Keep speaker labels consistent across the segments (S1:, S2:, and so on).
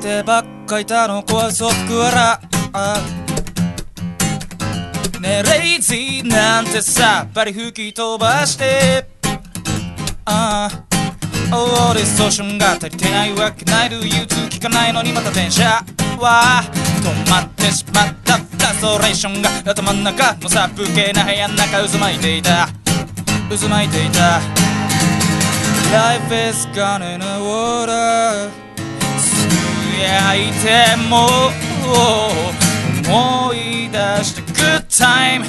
S1: 字聞いてばっかいたの。怖そく笑うねレイジーなんてさっぱり吹き飛ばして。ああ。オーディストーションが足りてないわけないと言うと聞かないのにまた電車。は止まってしまったフラストレーションが頭の中の殺風景な部屋の中渦巻いていた。渦巻いていた。Life is gone in a water ぶやいても思い出して Good time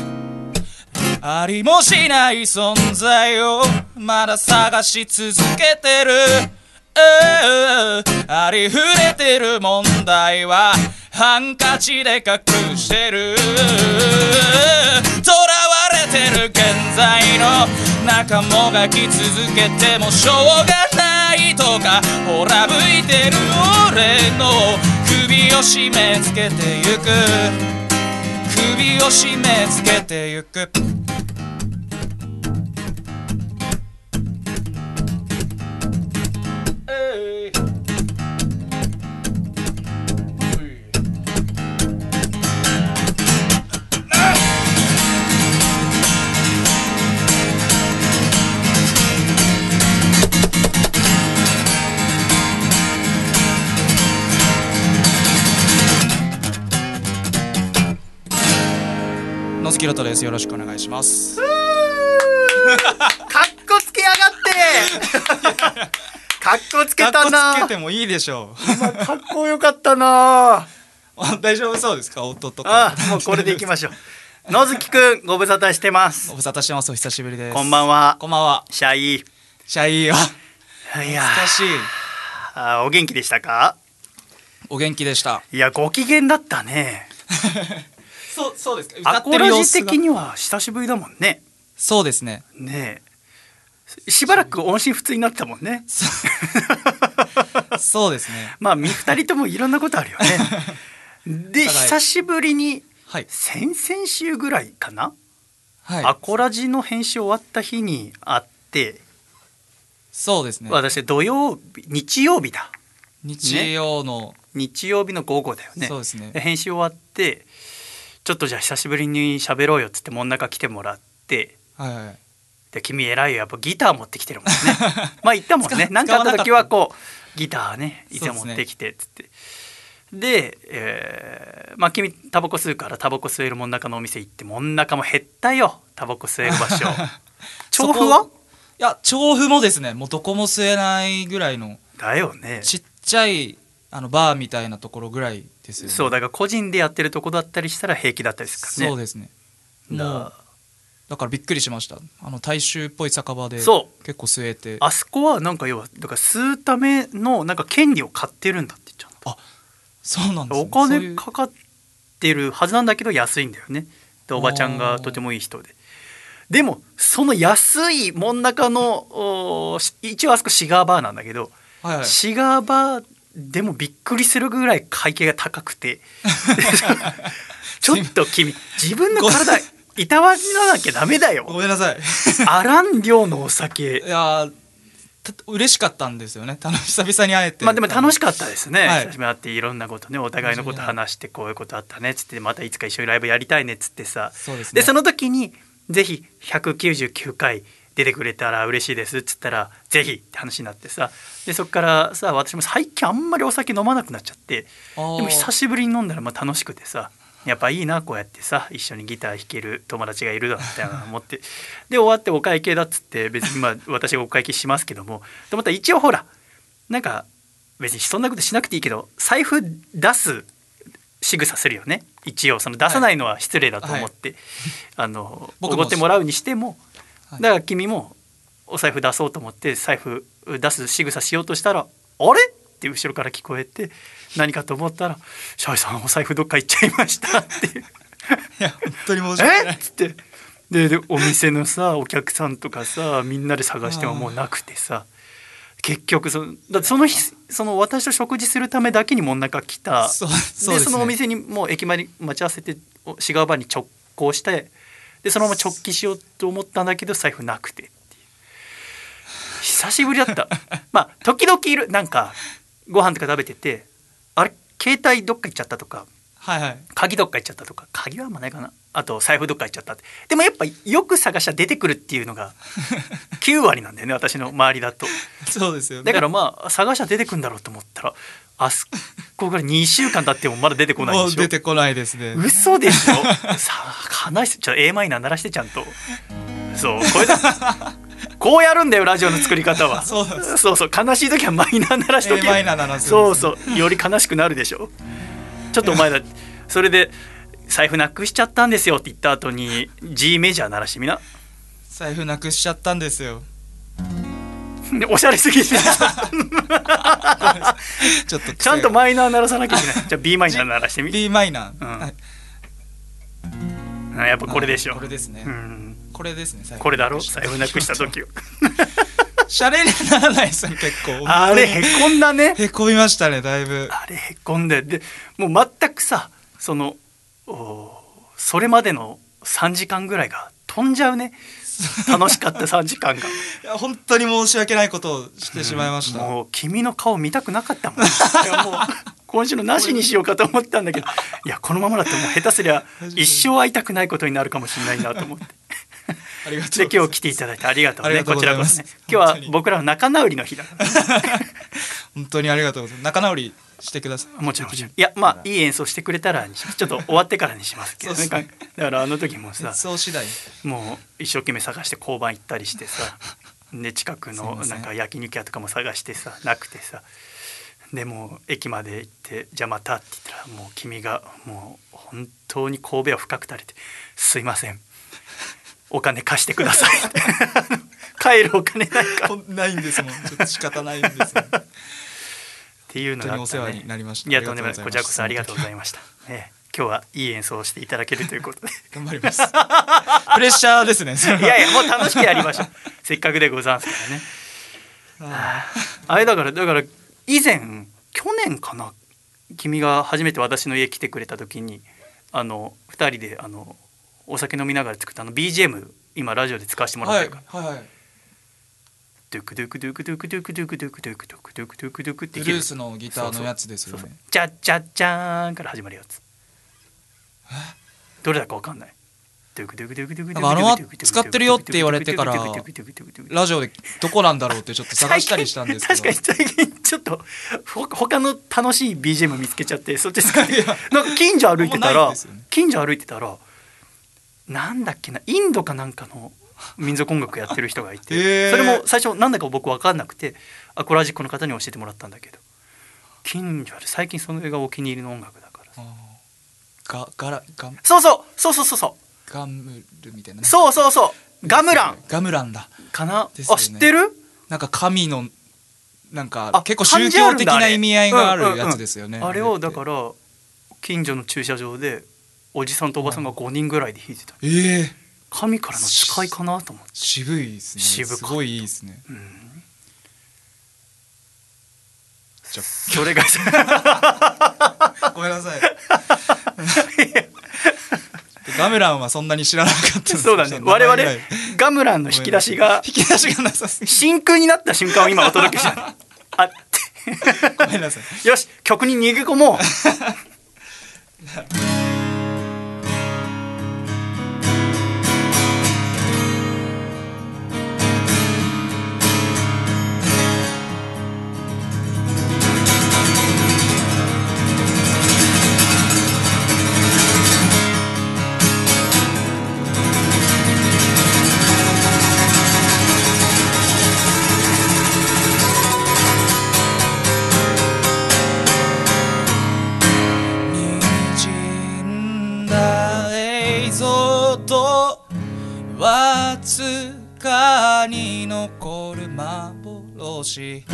S1: ありもしない存在をまだ探し続けてる、ありふれてる問題はハンカチで隠してる。囚われてる現在の仲もがき続けてもしょうがないとかほら向いてる俺の首を締め付けてゆく。首を締め付けてゆく。月ロトです。よろしくお願いします。
S2: かっこつけやがって。かっこつけたな。
S1: つけてもいいでしょ
S2: 今かっこよかったな。
S1: 大丈夫そうですか？夫とか。
S2: あもうこれでいきましょう。野月くんご無沙汰してます。
S1: ご無沙汰してます。お久しぶりです。
S2: こんばんは。
S1: こんばんは。
S2: シャイ。
S1: シャイよ
S2: いや
S1: 懐かしい。
S2: あお元気でしたか？
S1: お元気でした。
S2: いやご機嫌だったね
S1: そうそうですか。歌
S2: アコラジ的には久しぶりだもんね。
S1: そうですね。
S2: ねえ。しばらく音信不通になってたもんね。
S1: そうですね。
S2: まあみ二人ともいろんなことあるよね。で久しぶりに
S1: はい。
S2: 先々週ぐらいかな、
S1: はい。
S2: アコラジの編集終わった日に会って、
S1: そうですね。
S2: 私土曜日日曜日だ。
S1: 日曜の、
S2: 日曜日の午後だよね。
S1: そうですね。
S2: で編集終わってちょっとじゃあ久しぶりに喋ろうよっつって真ん中来てもらって
S1: はいはい。
S2: で君偉いよやっぱギター持ってきてるもんね。まあ言ったもんね。
S1: 使
S2: 何かあった時はこうギターねいつも持ってきてっつってで、えーまあ君タバコ吸うからタバコ吸える真ん中のお店行って真ん中も減ったよタバコ吸える場所。調布は？
S1: いや調布もですねもうどこも吸えないぐらいの。
S2: だよね。
S1: ちっちゃいあのバーみたいなところぐらいですよね。
S2: そうだから個人でやってるとこだったりしたら平気だったりするからね。
S1: そうですね。
S2: だ
S1: もうだからびっくりしました。あの大衆っぽい酒場で
S2: そう。
S1: 結構吸えて。
S2: あそこはなんか要はだから吸うためのなんか権利を買ってるんだって言っちゃう
S1: そうなんです、ね、
S2: お金かかってるはずなんだけど安いんだよね。でおばちゃんがとてもいい人で。でもその安い真ん中の一応あそこシガーバーなんだけど、
S1: はいはい。
S2: シガーバーでもびっくりするぐらい会計が高くて。ちょっと君自分の体いたわりなきゃダメだよ。
S1: ごめんなさい。
S2: アラン量のお酒。
S1: いや嬉しかったんですよね。楽し久々に会えて。
S2: まあでも楽し
S1: か
S2: かったですね、
S1: はい。
S2: 久しぶりに会っていろんなことねお互いのこと話してこういうことあったねっつってまたいつか一緒にライブやりたいねっつってさ。
S1: そうですね。
S2: でその時にぜひ199回出てくれたら嬉しいですっつったらぜひって話になってさでそっからさ私も最近あんまりお酒飲まなくなっちゃってでも久しぶりに飲んだらまあ楽しくてさやっぱいいなこうやってさ一緒にギター弾ける友達がいるだみたいなの思って で終わってお会計だっつって別にまあ私がお会計しますけどもと思ったら一応ほらなんか別にそんなことしなくていいけど財布出す仕草するよね。一応その出さないのは失礼だと思って、あのおごってもらうにしても
S1: はい
S2: だから君もお財布出そうと思って財布出す仕草しようとしたら「あれ?」って後ろから聞こえて何かと思ったら「シャイさんお財布どっか行っちゃいました」って。
S1: いや本当に申し訳ない。
S2: え？っつって。ででお店のさお客さんとかさみんなで探してももうなくてさ。結局そのだその日その私と食事するためだけに真ん中来た。
S1: そう
S2: で
S1: ね。
S2: そのお店にもう駅前に待ち合わせておシガーバーに直行してでそのまま直帰しようと思ったんだけど財布なくてっていう。久しぶりだった。まあ時々いる。なんかご飯とか食べててあれ？携帯どっか行っちゃったとか
S1: はいはい。
S2: 鍵どっか行っちゃったとか。鍵はあんまないかな。あと財布どっか行っちゃったって。でもやっぱよく探したら出てくるっていうのが 9割なんだよね私の周りだと。
S1: そうですよね。
S2: だからまあ探したら出てくるんだろうと思ったらあそこから2週間経ってもまだ出てこないでしょ？
S1: 出てこないですね。
S2: 嘘でしょ？さあ悲しい。ちょっと a マイナー鳴らしてちゃんと。そうこれだ。こうやるんだよラジオの作り方は。
S1: そう
S2: そうそう悲しい時はマイナー鳴らしと
S1: A
S2: け
S1: マイナー
S2: そうそう。より悲しくなるでしょ？ちょっとお前だそれで財布なくしちゃったんですよって言った後に G メジャー鳴らしてみな。
S1: 財布なくしちゃったんですよ
S2: でおしゃれすぎて。
S1: ちょっと
S2: ちゃんとマイナー鳴らさなきゃいけない。じゃあ B マイナー鳴らしてみ。
S1: B マイナー、
S2: うん。
S1: はい。
S2: あやっぱこれでしょ。
S1: これですね、
S2: うん。
S1: これですね
S2: これだろ？財布なくした時は
S1: シャレにならないですね結構。
S2: あれへこんだね。
S1: へこみましたねだいぶ。
S2: あれへこんででもう全くさそのおそれまでの3時間ぐらいが飛んじゃうね楽しかった3時間が。
S1: いや本当に申し訳ないことをしてしまいました、
S2: もう君の顔見たくなかったもん。今週のなしにしようかと思ったんだけど。いやこのままだともう下手すりゃ一生会いたくないことになるかもしれないなと思って。
S1: ありがとう
S2: 今日来ていただいてありがとうね。こちらこそね。今日は僕らの仲直りの日だ。
S1: 本当にありがとうございます。仲直りしてください。
S2: もちろんもちろん。いやまあい。い演奏してくれたらちょっと終わってからにしますけど。ね。だからあの時もさもう一生懸命探して交番行ったりしてさ で近くのなんか焼肉屋とかも探してさなくてさでもう駅まで行って「じゃあまた」って言ったらもう君がもう本当に神戸を深く垂れて「すいません。お金貸してください」帰るお金ないか
S1: ないんですもん。ちょっと仕方ないんですよ
S2: ていうのがね、
S1: お世話になりました。
S2: いやとんでもないこちら
S1: ありがとうございます。
S2: こそありがとうございました、ええ、今日はいい演奏をしていただけるということで。
S1: 頑張ります。プレッシャーですね。い
S2: やいやもう楽しくやりましょう。せっかくでござんすからね。あれだからだから以前去年かな。君が初めて私の家来てくれた時にあの2人であのお酒飲みながら作ったあの BGM 今ラジオで使わせてもらっ
S1: はい
S2: てるから、
S1: はいはい
S2: ドゥクドゥクドゥクドゥクドゥクドゥクドゥクドゥクドゥクドゥクドゥクドゥクって
S1: ブルースのギターのやつですよね
S2: チャッチャッチャーンから始まるやつどれだかわかんないドゥクドゥクドゥクドゥクドゥク
S1: なんかあの
S2: ドゥクドゥク
S1: 使ってるよって言われてからラジオでどこなんだろうってちょっと探したりしたんですけど
S2: 確かに最近ちょっとほ他の楽しい BGM 見つけちゃってそっち使ってなんか近所歩いてたら、
S1: ね
S2: 近所歩いてたらなんだっけなインドかなんかの民族音楽やってる人がいて、
S1: へー。
S2: それも最初なんだか僕分かんなくてアコラジックの方に教えてもらったんだけど近所で最近その映画お気に入りの音楽だから
S1: あー。ガガラガ
S2: そうそうそうそうそうそ
S1: ガムルみたいな
S2: そうそうそう。ガムラン。
S1: ガムランだ。
S2: かな、
S1: ね。
S2: あ知ってる？
S1: なんか神のなんか
S2: あ
S1: 結構宗教的な意味合いがある
S2: うんうんうん。
S1: やつですよね。
S2: あれをだ
S1: ら
S2: から近所の駐車場でおじさんとおばさんが5人ぐらいで弾いてた
S1: ええ
S2: 神からの誓いかなと思って、
S1: 渋いですね。
S2: 渋
S1: すごいいいですね。
S2: うん、
S1: じゃ
S2: それが。
S1: あ ごめんなさい。ガムランはそんなに知らなかったです
S2: そうだね。我々ガムランの引き出しが
S1: 引き出しがなさすぎ
S2: 真空になった瞬間を今お届けした。あって。
S1: ごめんなさい。
S2: よし曲に逃げ込もう
S1: に残る幻。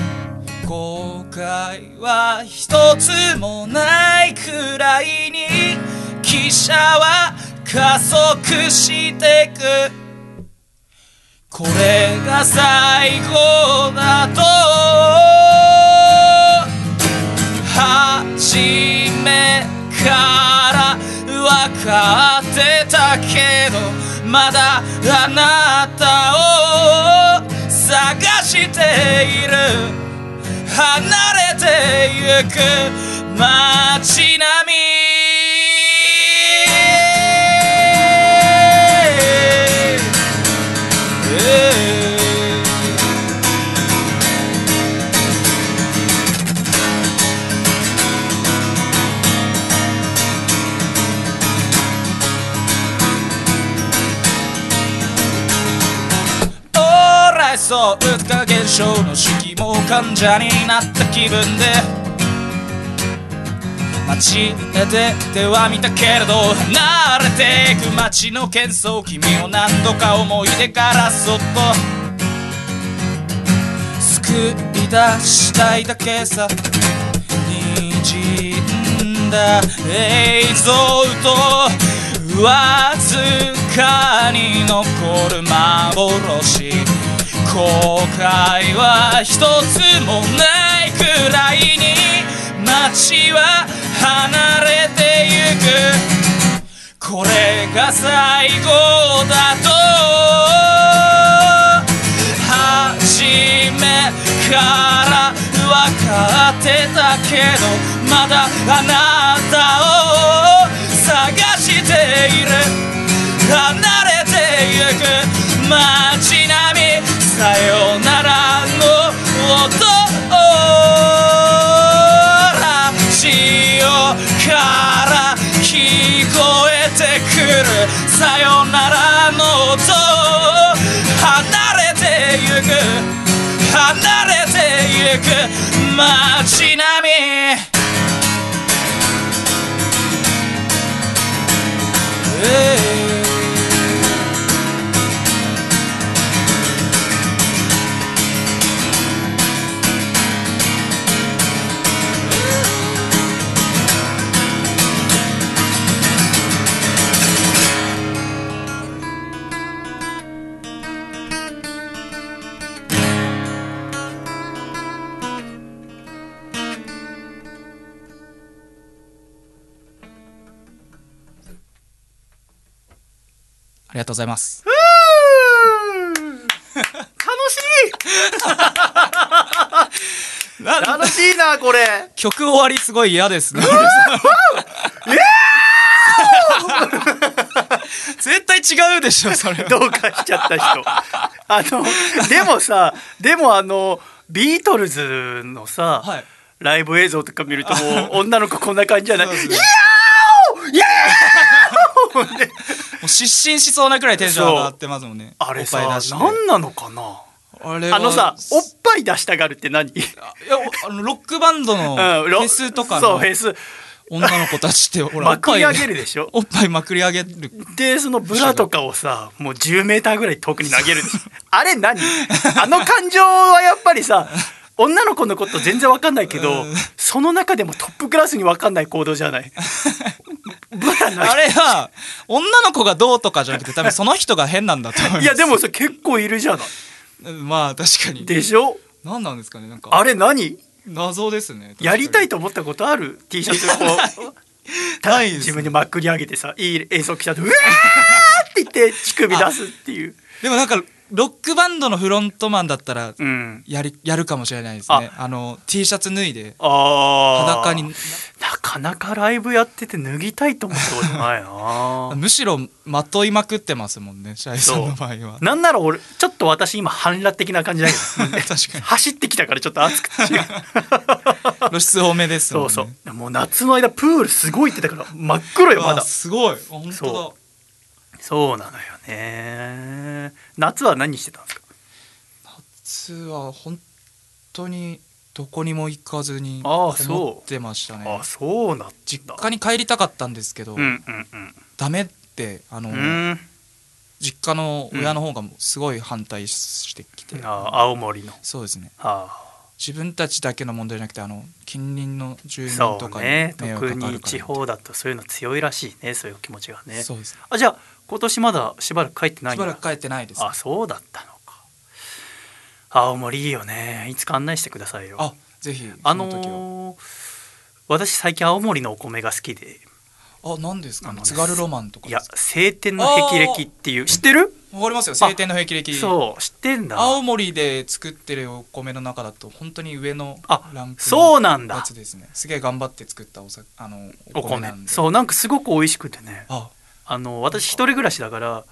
S1: 後悔は一つもないくらいに汽車は加速してく。これが最後だと。初めから分かってたけど。まだあなたを探している。離れてゆく街並み。そううつか現象の式も患者になった気分で。街で出ては見たけれど離れていく街の喧騒君を何度か思い出からそっと。救い出したいだけさ。滲んだ。映像とわずかに残る幻。後悔は一つもないくらいに街は離れてゆく。これが最後だと。初めから分かってたけどまだあなたを探している。離れてゆく街さよならの音ラジオから聞こえてくるさよならの音離れてゆく離れてゆく街並み。ありがとうございます。な
S2: 楽しいなこれ。
S1: 曲終わりすごい嫌ですね。絶対違うでしょそれは。
S2: どうかしちゃった人。あのでもさでもあのビートルズのさ、
S1: はい。
S2: ライブ映像とか見るともう女の子こんな感じじゃない。イヤーオイヤー
S1: う失神しそうなくらいテンション上がってますもんね。
S2: あれさ何なのかな？
S1: あれは。
S2: あのさおっぱい出したがるって何？
S1: いやおあのロックバンドの フ
S2: ロ
S1: ェスとかの
S2: そうフェス。
S1: 女の子たちってほら
S2: まくり上げ
S1: る
S2: るでしょ？
S1: おっぱいまくり上げる。
S2: でそのブラとかをさもう10メーターぐらい遠くに投げる あれ何？あの感情はやっぱりさ女の子のこと全然わかんないけど
S1: うん。
S2: その中でもトップクラスにわかんない行動じゃない？
S1: あれは女の子がどうとかじゃなくて多分その人が変なんだと思います。
S2: いやでもさ結構いるじゃない。
S1: うんまあ確かに。
S2: でしょ？
S1: 何なんですかねなんか。
S2: あれ何？
S1: 謎ですね
S2: やりたい
S1: と
S2: と思ったことある？T シャツこう
S1: ないです
S2: 自分でまっくり上げてさいい演奏来たとうわーって言って乳首出すっていう。
S1: でもなんかロックバンドのフロントマンだったら
S2: うん。
S1: やりやるかもしれないですね。あ。の T シャツ脱いで裸に。
S2: なかなかライブやってて脱ぎたいと思ったことないな。
S1: むしろまといまくってますもんねシャイさんの場合は。
S2: なんなら俺ちょっと私今半裸的な感じだけど。
S1: 確かに。
S2: 走ってきたからちょっと熱くて。違 う
S1: 露出多めですもんね。
S2: そうそう。もう夏の間プールすごい行ってたから真っ黒よま
S1: あ
S2: だ
S1: すごい。あ本当だ
S2: そそうなのよね。夏は何してたんですか？
S1: 夏は本当にどこにも行かずに
S2: ああそう。
S1: 思ってましたね。
S2: あそうな
S1: 実家に帰りたかったんですけど、
S2: うんうん
S1: ダメってあの、
S2: うんうん
S1: 実家の親の方がすごい反対してきて、
S2: あ青森の。
S1: そうですね。
S2: あ。
S1: 自分たちだけの問題じゃなくてあの近隣の住民
S2: そ
S1: とかに
S2: うね。
S1: 迷惑
S2: 特に
S1: かかるから
S2: 地方だとそういうの強いらしいねそういう気持ちがね。
S1: そうです。ね
S2: あじゃあ今年まだしばらく帰ってない
S1: しばらく帰ってないです。
S2: あそうだったのか。青森いいよね。いつか案内してくださいよ。
S1: あぜひ
S2: あ
S1: その時は、
S2: 私最近青森のお米が好きで。
S1: あ何ですか？
S2: ね
S1: ね津軽ロマンとか
S2: いや晴天の霹靂っていう知ってる？
S1: わかりますよ。晴天の霹靂。
S2: そう知ってんだ。
S1: 青森で作ってるお米の中だと本当に上の
S2: あ
S1: ランク
S2: そうなんだ。
S1: やつですね。すげえ頑張って作ったおさあの
S2: お米。そうなんかすごく美味しくてね。
S1: あ
S2: あの私一人暮らしだから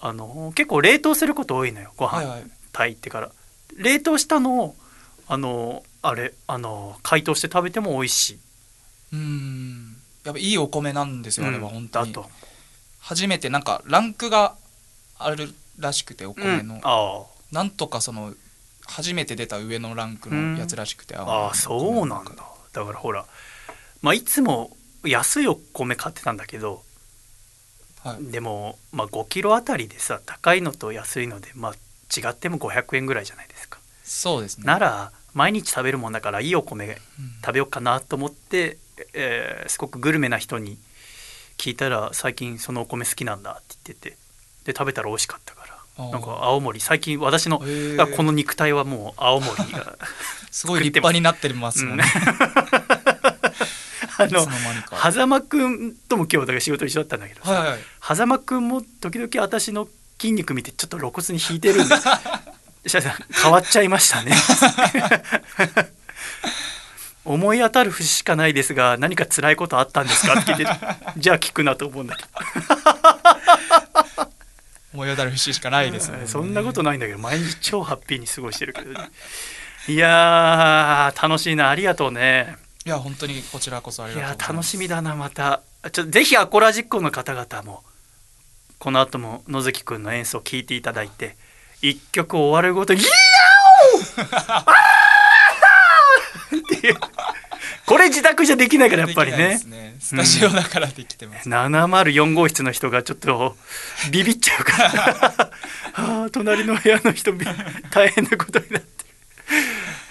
S2: あの結構冷凍すること多いのよご飯、
S1: はいはい。
S2: 炊いてから。冷凍したのをあのあれあの解凍して食べても美味しい、
S1: うん。やっぱいいお米なんですよあれは
S2: うん
S1: 本当に、
S2: だと。
S1: 初めてなんかランクがあるらしくてお米の、
S2: うんあ
S1: なんとかその初めて出た上のランクのやつらしくて、
S2: あああそうなんだ。だからほらまあいつも安いお米買ってたんだけど
S1: はい。
S2: でも、まあ、5キロあたりでさ高いのと安いので、まあ、違っても500円ぐらいじゃないですか、
S1: そうですね。
S2: なら毎日食べるもんだからいいお米
S1: うん。
S2: 食べようかなと思って、えーすごくグルメな人に聞いたら最近そのお米好きなんだって言っててで食べたら美味しかったから。なんか青森最近私のこの肉体はもう青森が
S1: すごい立派になってますもんね、
S2: あ
S1: いつの
S2: 狭間くんとも今日だから仕事一緒だったんだけどさ、
S1: はいはい。はい
S2: 狭間くんも時々私の筋肉見てちょっと露骨に引いてるんでシャさん変わっちゃいましたね。思い当たる節しかないですが何か辛いことあったんですかって聞いて じゃあ聞くなと思うんだけど、
S1: 思い当たる節しかないですね。
S2: そんなことないんだけど毎日超ハッピーに過ごしてるけどね。いやー楽しいな。ありがとうね
S1: いや本当にこちらこそありがとうございます。
S2: 楽しみだなまた。ちょぜひアコラジックの方々もこの後も野月くんの演奏を聴いていただいて一曲終わるごとに「イヤーあーっていう。これ自宅じゃできないからやっぱりね。
S1: ね。スタジオだからできてます、
S2: 704号室の人がちょっとビビっちゃうから。ああ隣の部屋の人び大変なことになって。る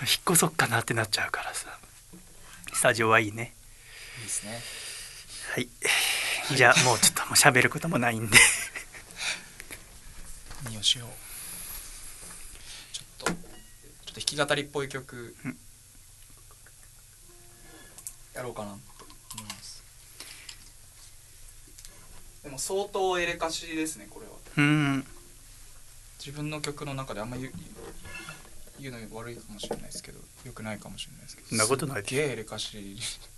S2: 引っ越そっかなってなっちゃうからさ。スタジオはいいね。
S1: いいですね。
S2: はい。じゃあもうちょっともう喋ることもないんで。
S1: 何を。しようちょっとちょっと弾き語りっぽい曲、
S2: うん
S1: やろうかなと思います。でも相当エレカシですねこれは。
S2: うん。
S1: 自分の曲の中であんま言う言うの悪いかもしれないですけどよくないかもしれないですけど。
S2: そんなことないです
S1: すっげえエレカシ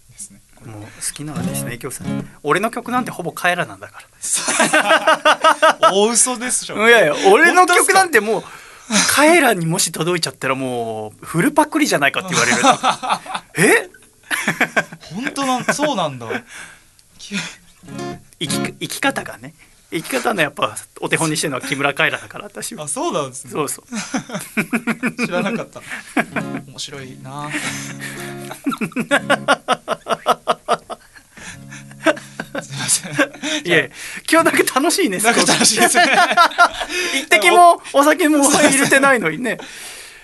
S1: ですね。
S2: もう好きなのですね、京さん。俺の曲なんてほぼカエラなんだか
S1: 大嘘でしょ。
S2: ら。いやいや、俺の曲なんてもう。カエラにもし届いちゃったらもうフルパクリじゃないかって言われる え？
S1: 本当なんそうなんだ。
S2: 生き生き方がね生き方のやっぱお手本にしてるのは木村カエラだから私は。
S1: あそうなんですね。
S2: そうそう。
S1: 知らなかった。面白いな。すいません。
S2: いや今日なんか楽しいね
S1: なんか楽しいですね。
S2: 一滴もお酒も入れてないのにね。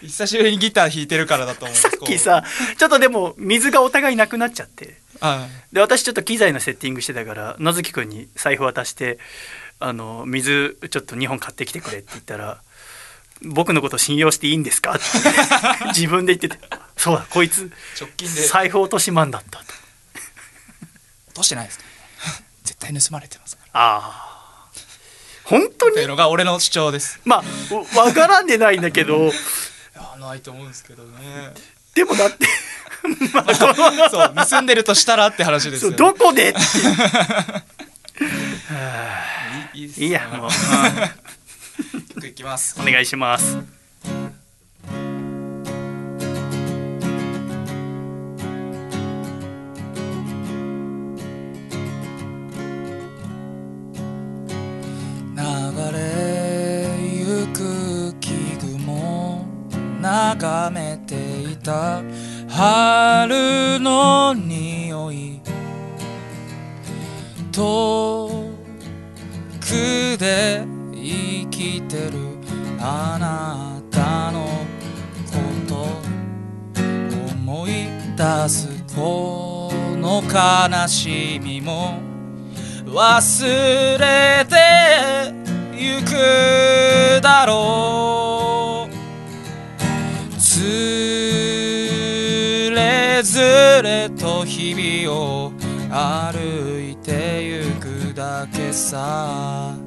S1: 久しぶりにギター弾いてるからだと思う
S2: さっきさちょっとでも水がお互いなくなっちゃってで私ちょっと機材のセッティングしてたから野月くんに財布渡してあの水ちょっと2本買ってきてくれって言ったら「僕のこと信用していいんですか?」って 自分で言ってて「そうだこいつ
S1: 直近で。
S2: 財布落としマンだった」と。
S1: 落としてないですか？絶対盗まれてますから。
S2: ああ。本当に？
S1: というのが俺の主張です。
S2: まあわからんでないんだけど。
S1: いやないと思うんですけどね。
S2: でもだってま あ
S1: そう盗んでるとしたらって話です
S2: そう
S1: よ、ね、
S2: どこで？っ て
S1: いいい
S2: やもう、
S1: 曲いきます。
S2: う んお願いします。
S1: 流れゆく木雲眺めていた春の匂い遠くで生きてるあなたのこと思い出すこの悲しみも忘れてゆくだろうつれと日々を歩いてゆくだけさ。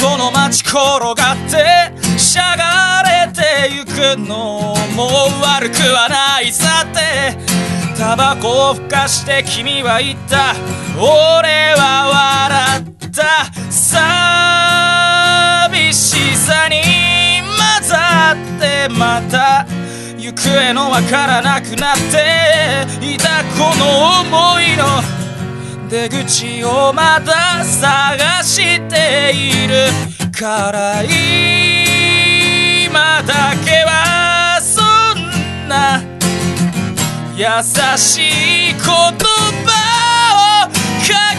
S1: この街転がってしゃがれてゆくのも悪くはないさて。タバコをふかして君は言った。俺は笑った。寂しさに混ざってまた行方のわからなくなっていたこの想いの出口をまだ探している。から今だけはそんな優しい言葉をか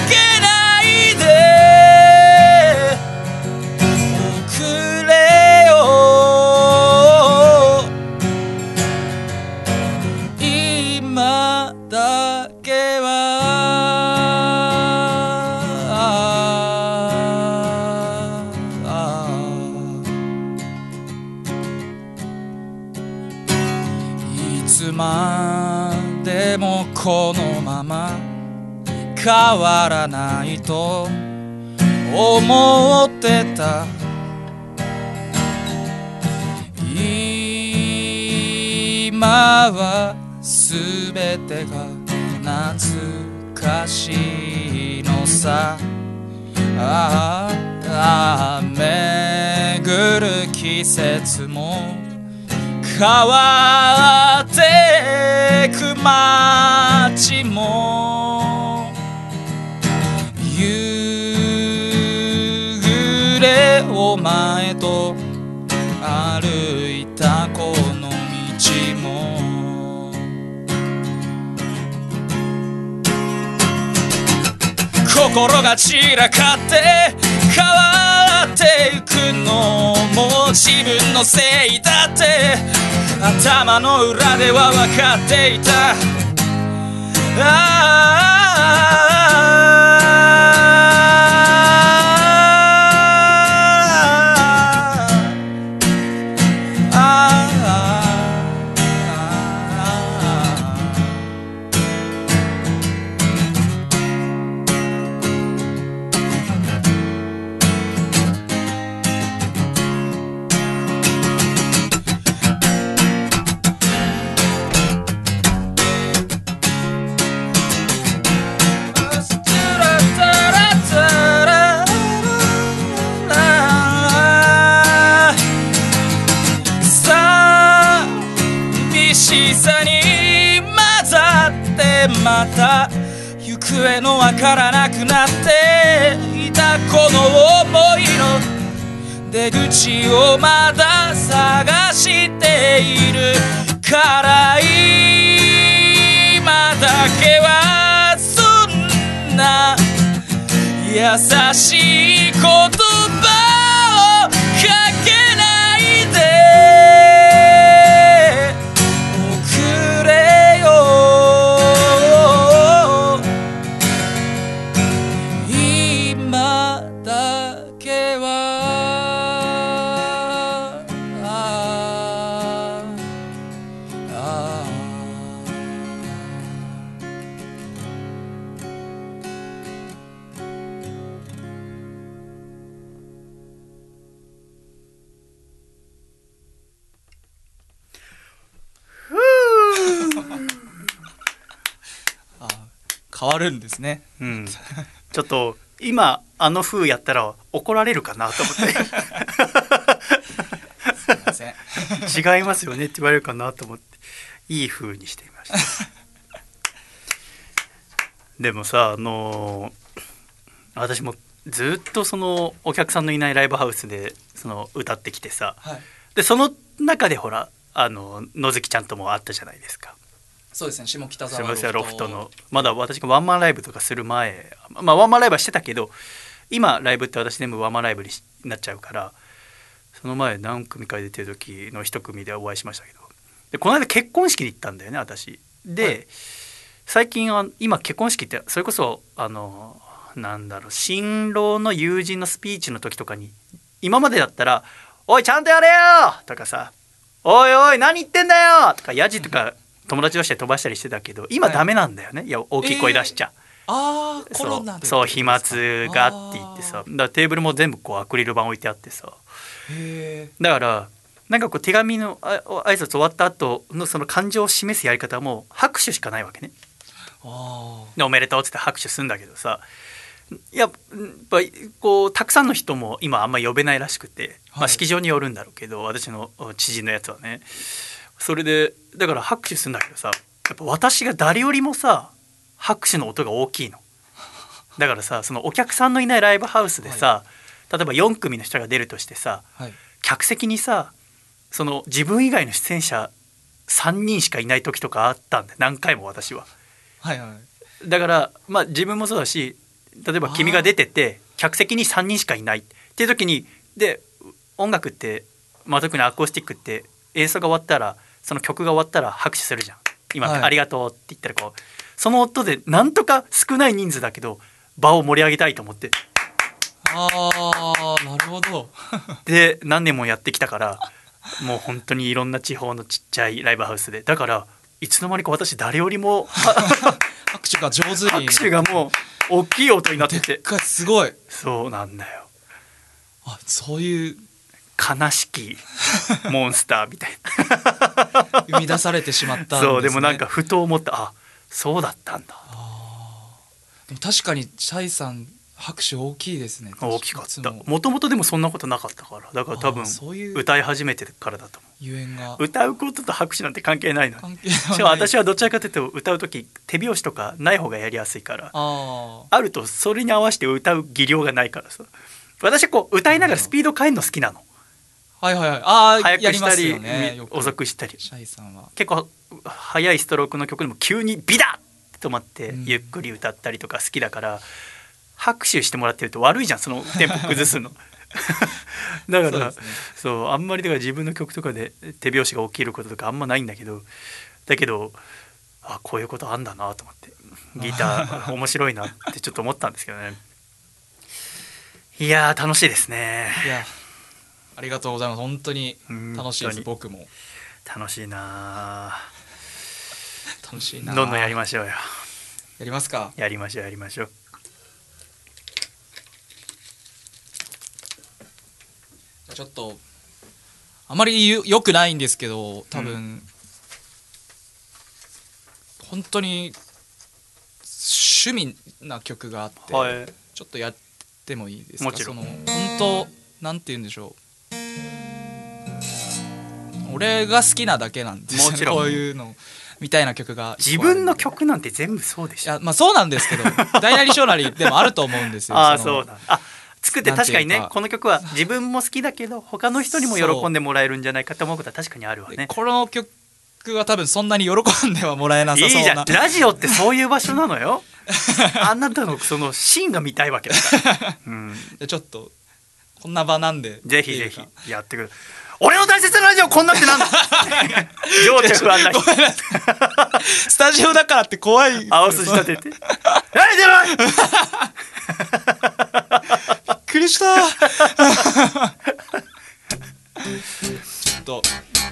S1: けないで。変わらないと思ってた。今は全てが懐かしいのさ。ああ巡る季節も変わってく街も。夕暮れお前と歩いたこの道も。心が散らかって変わっていくのも自分のせいだって。頭の裏では分かっていた。っ
S2: と今あの風やったら怒られるかなと思っ
S1: すいません。
S2: て 違いますよねって言われるかなと思って。いい風にしてみました。でもさあの私もずっとそのお客さんのいないライブハウスでその歌ってきてさ。
S1: はい。
S2: でその中でほらあの野月ちゃんとも会ったじゃないですか
S1: そうですね。下北沢
S2: すみませんロフトの。まだ私がワンマンライブとかする前まあワンマンライブはしてたけど今ライブって私全部ワンマンライブにしなっちゃうからその前何組か出てる時の一組でお会いしましたけど。でこの間結婚式に行ったんだよね私。で、
S1: はい。
S2: 最近は今結婚式ってそれこそあのなんだろう新郎の友人のスピーチの時とかに今までだったら「おいちゃんとやれよ!」とかさ「おいおい何言ってんだよ!」とかヤジとか友達同士で飛ばしたりしてたけど今ダメなんだよね、い、や大きい声出しちゃ。
S1: ああコ
S2: そ
S1: ロナで
S2: う。そう飛沫がって言ってさ。だからテーブルも全部こうアクリル板置いてあってさ。だからなんかこう手紙のあ挨拶終わった後のその感情を示すやり方はもう拍手しかないわけね。おめでとうっつって拍手するんだけどさ。いややっぱこうたくさんの人も今あんま呼べないらしくて、まあ、
S1: はい。
S2: 式場によるんだろうけど私の知人のやつはねそれでだから拍手するんだけどさやっぱ私が誰よりもさ拍手の音が大きいの。だからさそのお客さんのいないライブハウスでさ、例えば4組の人が出るとしてさ
S1: はい。
S2: 客席にさその自分以外の出演者3人しかいない時とかあったんで何回も私は。
S1: はいはい。
S2: だからまあ自分もそうだし例えば君が出てて客席に3人しかいないっていう時にで音楽って、まあ、特にアコースティックって演奏が終わったらその曲が終わったら拍手するじゃん。今、
S1: はい。
S2: ありがとうって言ったらこう。その音でなんとか少ない人数だけど場を盛り上げたいと思って。
S1: ああなるほど。
S2: で何年もやってきたからもう本当にいろんな地方のちっちゃいライブハウスで。だからいつの間にか私誰よりも
S1: 拍手が上手に。
S2: 拍手がもう大きい音になって
S1: て。すごい。
S2: そうなんだよ。
S1: あそういう
S2: 悲しきモンスターみたい
S1: 生み出されてしまったね、
S2: そうでもなんかふと思ったあそうだったんだ。
S1: でも確かにシャイさん拍手大きいですね。
S2: 大きかった。
S1: も
S2: も。ともとでもそんなことなかったから。だから多分
S1: あーそういう。
S2: 歌い始めてからだと思
S1: ゆえんが。
S2: う歌うことと拍手なんて関係ないのに。しかも私はどちらかというと歌う時手拍子とかない方がやりやすいから。
S1: あ
S2: あるとそれに合わせて歌う技量がないからさ。私はこう歌いながらスピード変えるの好きなの。
S1: あはいはいはい。ああ
S2: 早くしたり
S1: よね。
S2: 遅くしたり。
S1: シャイさんは。
S2: 結構速いストロークの曲でも急にビダッと止まって
S1: うん。
S2: ゆっくり歌ったりとか好きだから拍手してもらってると悪いじゃん。そのテンポ崩すの。だからそうう,、
S1: そですね。
S2: あんまりだから自分の曲とかで手拍子が起きることとかあんまないんだけどだけどあこういうことあんだなと思ってギター 面白いなってちょっと思ったんですけどね。いやー楽しいですね。
S1: いやありがとうございます。本当に楽しいです。僕も。
S2: 楽しいな
S1: 楽しいな
S2: どんどんやりましょうよ。
S1: やりますか。
S2: やりましょうやりましょう。
S1: ちょっとあまりよよくないんですけど多分、本当に趣味な曲があって、
S2: はい。
S1: ちょっとやってもいいですか？
S2: もちろん。
S1: その本当なんて言うんでしょう俺が好きなだけなんですよ。
S2: もちろん。
S1: こういうのみたいな曲が
S2: 自分の曲なんて全部そうでしょ。
S1: いやまあそうなんですけど 大なり小なりでもあると思うんですよ。
S2: あそうだ。あ作って確かにねこの曲は自分も好きだけど他の人にも喜んでもらえるんじゃないかと思うことは確かにあるわね。
S1: この曲は多分そんなに喜んではもらえないさそうな。
S2: ラジオってそういう場所なのよ。あなたのそのシーンが見たいわけだから、うん、
S1: でちょっとこんな場なんで。
S2: ぜひぜひやってくる俺の大切なラジオこんなってなんだ 情緒不安な人
S1: スタジオだからって怖い。
S2: 青筋立てて。何でない
S1: びっくりした。ちょっとじゃ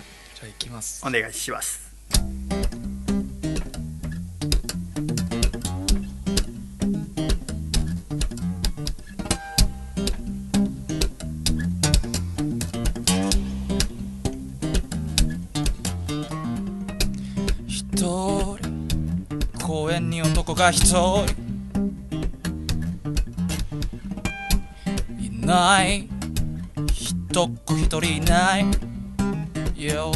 S1: あ行きます。
S2: お願いします
S1: 公園に男が一人。いない。一っ子一人いない。よ。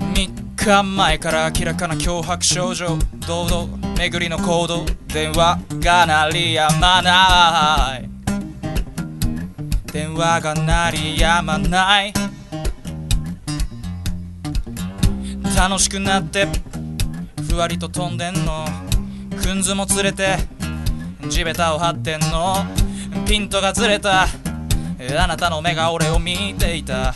S1: 3日前から明らかな脅迫症状堂々巡りの行動。電話が鳴りやまない。電話が鳴りやまない。楽しくなってわりと飛んでんの。くんずも連れて地べたを張ってんの。ピントがずれた。あなたの目が俺を見ていた。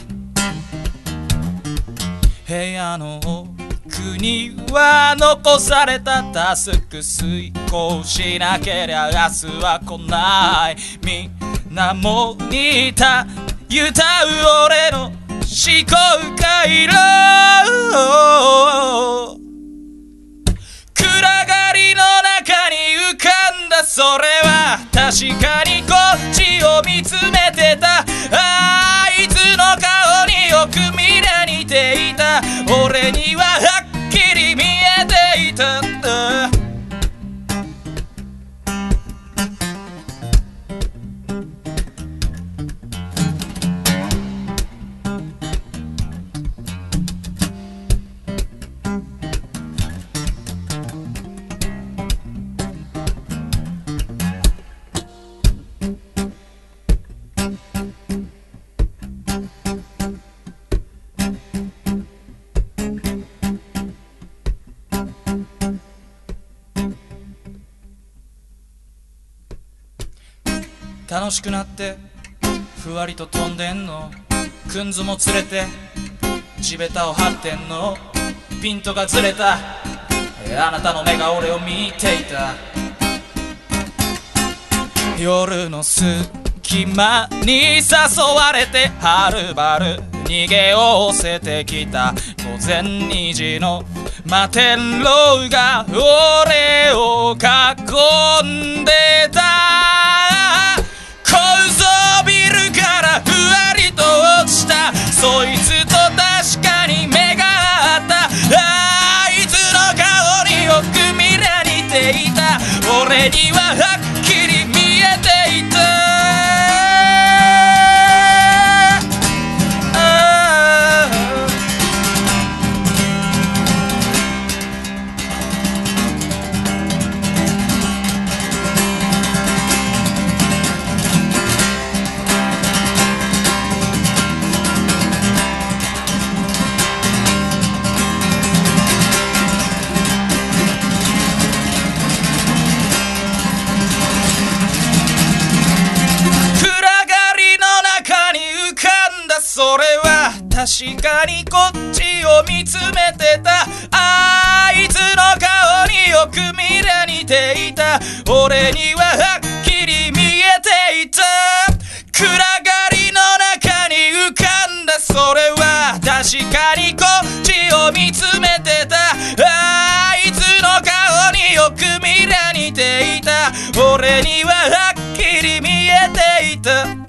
S1: 部屋の奥には残されたタスク遂行しなけりゃ明日は来ない。みんなモニター歌う俺の思考回路。確かにこっちを見つめてた。あいつの顔によく見ら似ていた。俺にははっきり見えていた。くなってふわりと飛んでんの。くんずも連れて地べたを張ってんの。ピントがずれた。あなたの目が俺を見ていた。夜の隙間に誘われてはるばる逃げ寄せてきた。午前2時の摩天楼が俺を囲んでた。構造ビルからふわりと落ちた。そいつと確かに目が合った。あいつの香りをくみられていた。俺には分確かにこっちを見つめてた。あいつの顔によく見ら似ていた。俺にははっきり見えていた。暗がりの中に浮かんだ。それは確かにこっちを見つめてた。あいつの顔によく見ら似ていた。俺にははっきり見えていた。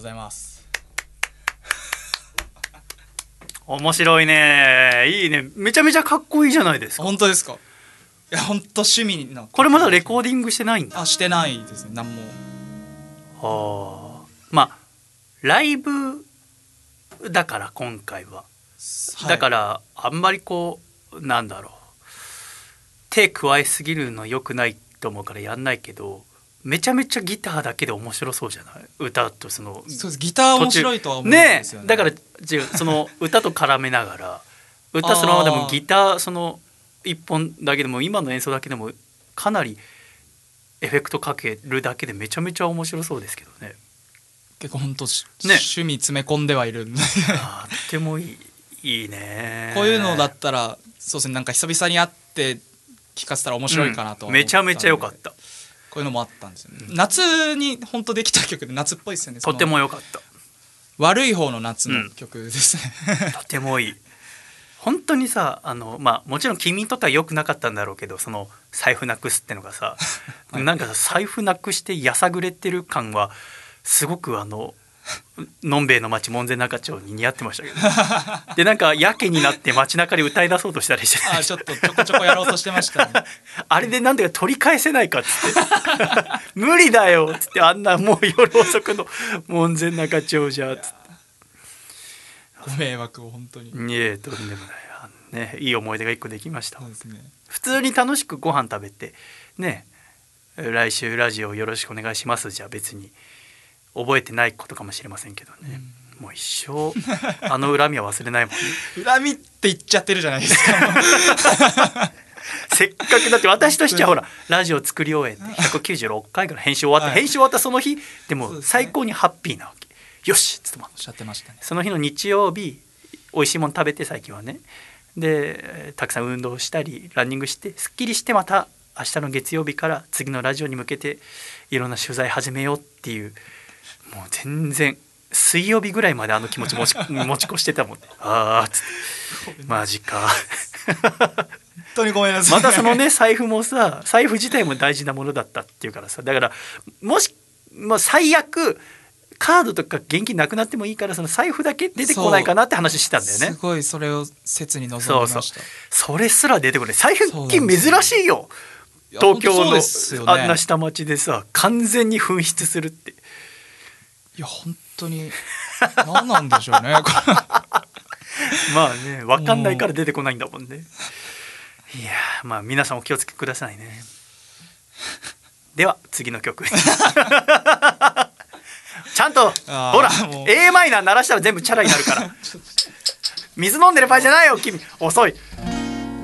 S1: ございます。
S2: 面白いね。いいね。めちゃめちゃかっこいいじゃないですか。
S1: 本当ですか？いや本当趣味の。
S2: これまだレコーディングしてないんだ。
S1: あしてないですね。何も。
S2: はあまあライブだから今回は、だかららあんまりこうなんだろう。手加えすぎるの良くないと思うからやんないけどめちゃめちゃギターだけで面白そうじゃない？歌とその
S1: そうです。ギター面白いとは思うん
S2: ね
S1: ですよね。
S2: だから違うその歌と絡めながら歌そのままでもギターその一本だけでも今の演奏だけでもかなりエフェクトかけるだけでめちゃめちゃ面白そうですけどね。
S1: 結構本当、し
S2: ね
S1: 趣味詰め込んではいるんで。
S2: とてもいいいいね。
S1: こういうのだったらそうですね。なんか久々に会って聞かせたら面白いかなと
S2: うんめちゃめちゃ良かった
S1: こういうのもあったんですよね、夏に本当できた曲で夏っぽいですよね。
S2: とても良かった。
S1: 悪い方の夏の曲ですね、
S2: とてもいい。本当にさあのまあもちろん君にとっては良くなかったんだろうけどその財布なくすってのがさ、
S1: はい。
S2: なんかさ財布なくしてやさぐれてる感はすごくあののんべえの町門前仲町に似合ってましたけど でなんかやけになって街中で歌い出そうとしたりして。
S1: あちょっとちょこちょこやろうとしてましたね。
S2: あれでなんでか取り返せないかっつって。無理だよっつって。あんなもう夜遅くの門前仲町じゃっつって。
S1: ご迷惑を本当に。
S2: いえとんでもない。ねいい思い出が一個できました。
S1: ね。
S2: 普通に楽しくご飯食べてね来週ラジオよろしくお願いします。じゃあ別に覚えてないことかもしれませんけどね、もう一生 あの恨みは忘れないもんね。
S1: 恨みって言っちゃってるじゃないですか。
S2: せっかくだって私としてはほらラジオ作り終えて196回から編集終わった、
S1: はい。
S2: 編集終わったその日でも最高にハッピーなわけ。よしっつっても
S1: おっしゃってましたね。
S2: その日の日曜日美味しいもの食べて最近はねでえーたくさん運動したりランニングしてすっきりしてまた明日の月曜日から次のラジオに向けていろんな取材始めようっていうもう全然水曜日ぐらいまであの気持ち持ち 持ち越してたもんね。ああっつって。マジか。
S1: 本当にごめんなさい。
S2: またそのね財布もさ財布自体も大事なものだったっていうからさ。だからもし、まあ、最悪カードとか現金なくなってもいいからその財布だけ出てこないかなって話してたんだよね。
S1: すごいそれを切に望みました。
S2: それすら出てこない。財布金珍しいよ。東京のあんな下町でさ完全に紛失するって
S1: いや本当に何なんでしょうね。こ れ
S2: まあね分かんないから出てこないんだもんね。いやーまあ皆さんお気をつけくださいね。では次の曲。ちゃんとほら a マイナー鳴らしたら全部チャラになるから。水飲んでる場合じゃないよ君。遅い。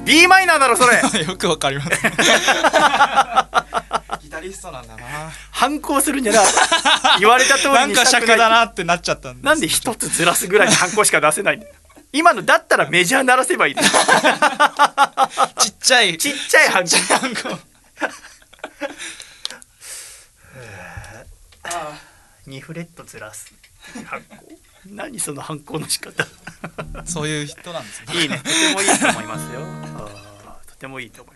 S2: B マイナーだろそれ。
S1: よくわかります。ギタリストなんだな。
S2: 反抗するんじゃな 言われた通り
S1: なんか尺だなってなっちゃったんです
S2: なんで一つずらすぐらいの反抗しか出せないんだよ今のだったらメジャー鳴らせばいい
S1: ちっちゃい。
S2: ちっちゃい
S1: ハンコ
S2: 2フレットずらす反抗。何その反抗の仕方？
S1: そういう人なんですね。
S2: いいね。とてもいいと思いますよ。とてもいいと思います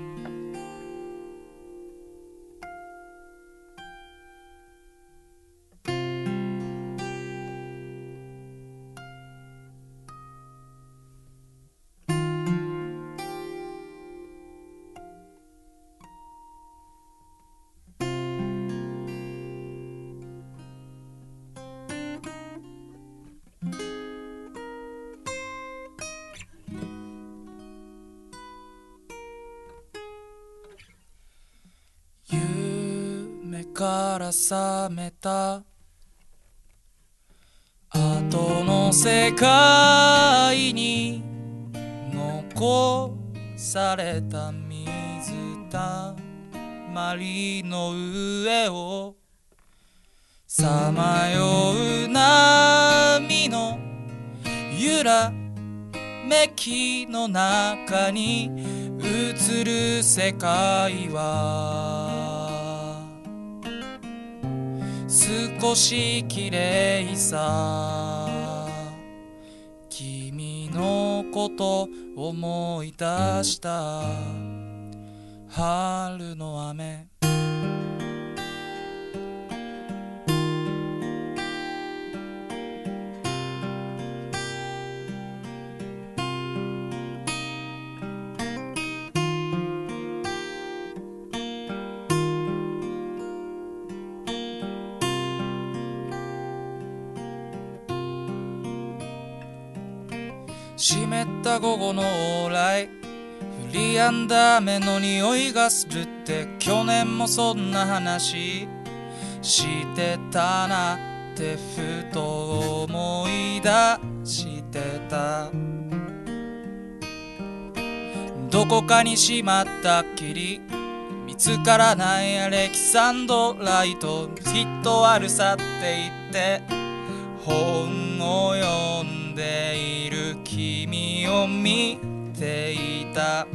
S1: 覚めた。後の世界に残された水たまりの上をさまよう波の揺らめきの中に映る世界は少し綺麗さ。君のこと思い出した。春の雨。った午後の往来。降りやんだ雨の匂いがするって去年もそんな話。してたなってふと思い出してた。どこかにしまったきり。見つからないアレキサンドライト。きっとあるさって言って。本を読んででいる君を見ていた。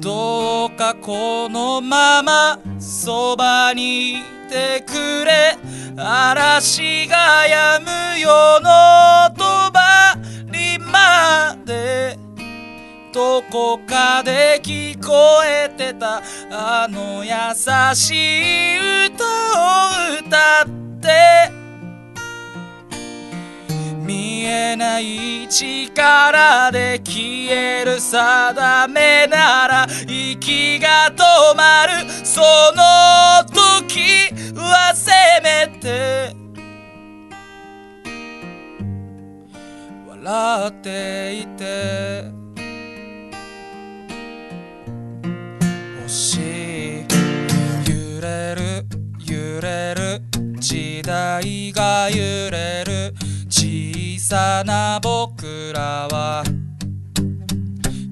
S1: どうかこのままそばにいてくれ。嵐が止む夜のとばりまで。どこかで聞こえてた。あの優しい歌を歌って。見えない力で消える定めなら息が止まるその時はせめて。笑っていて。星揺れる。揺れる。時代が揺れる。さな僕らは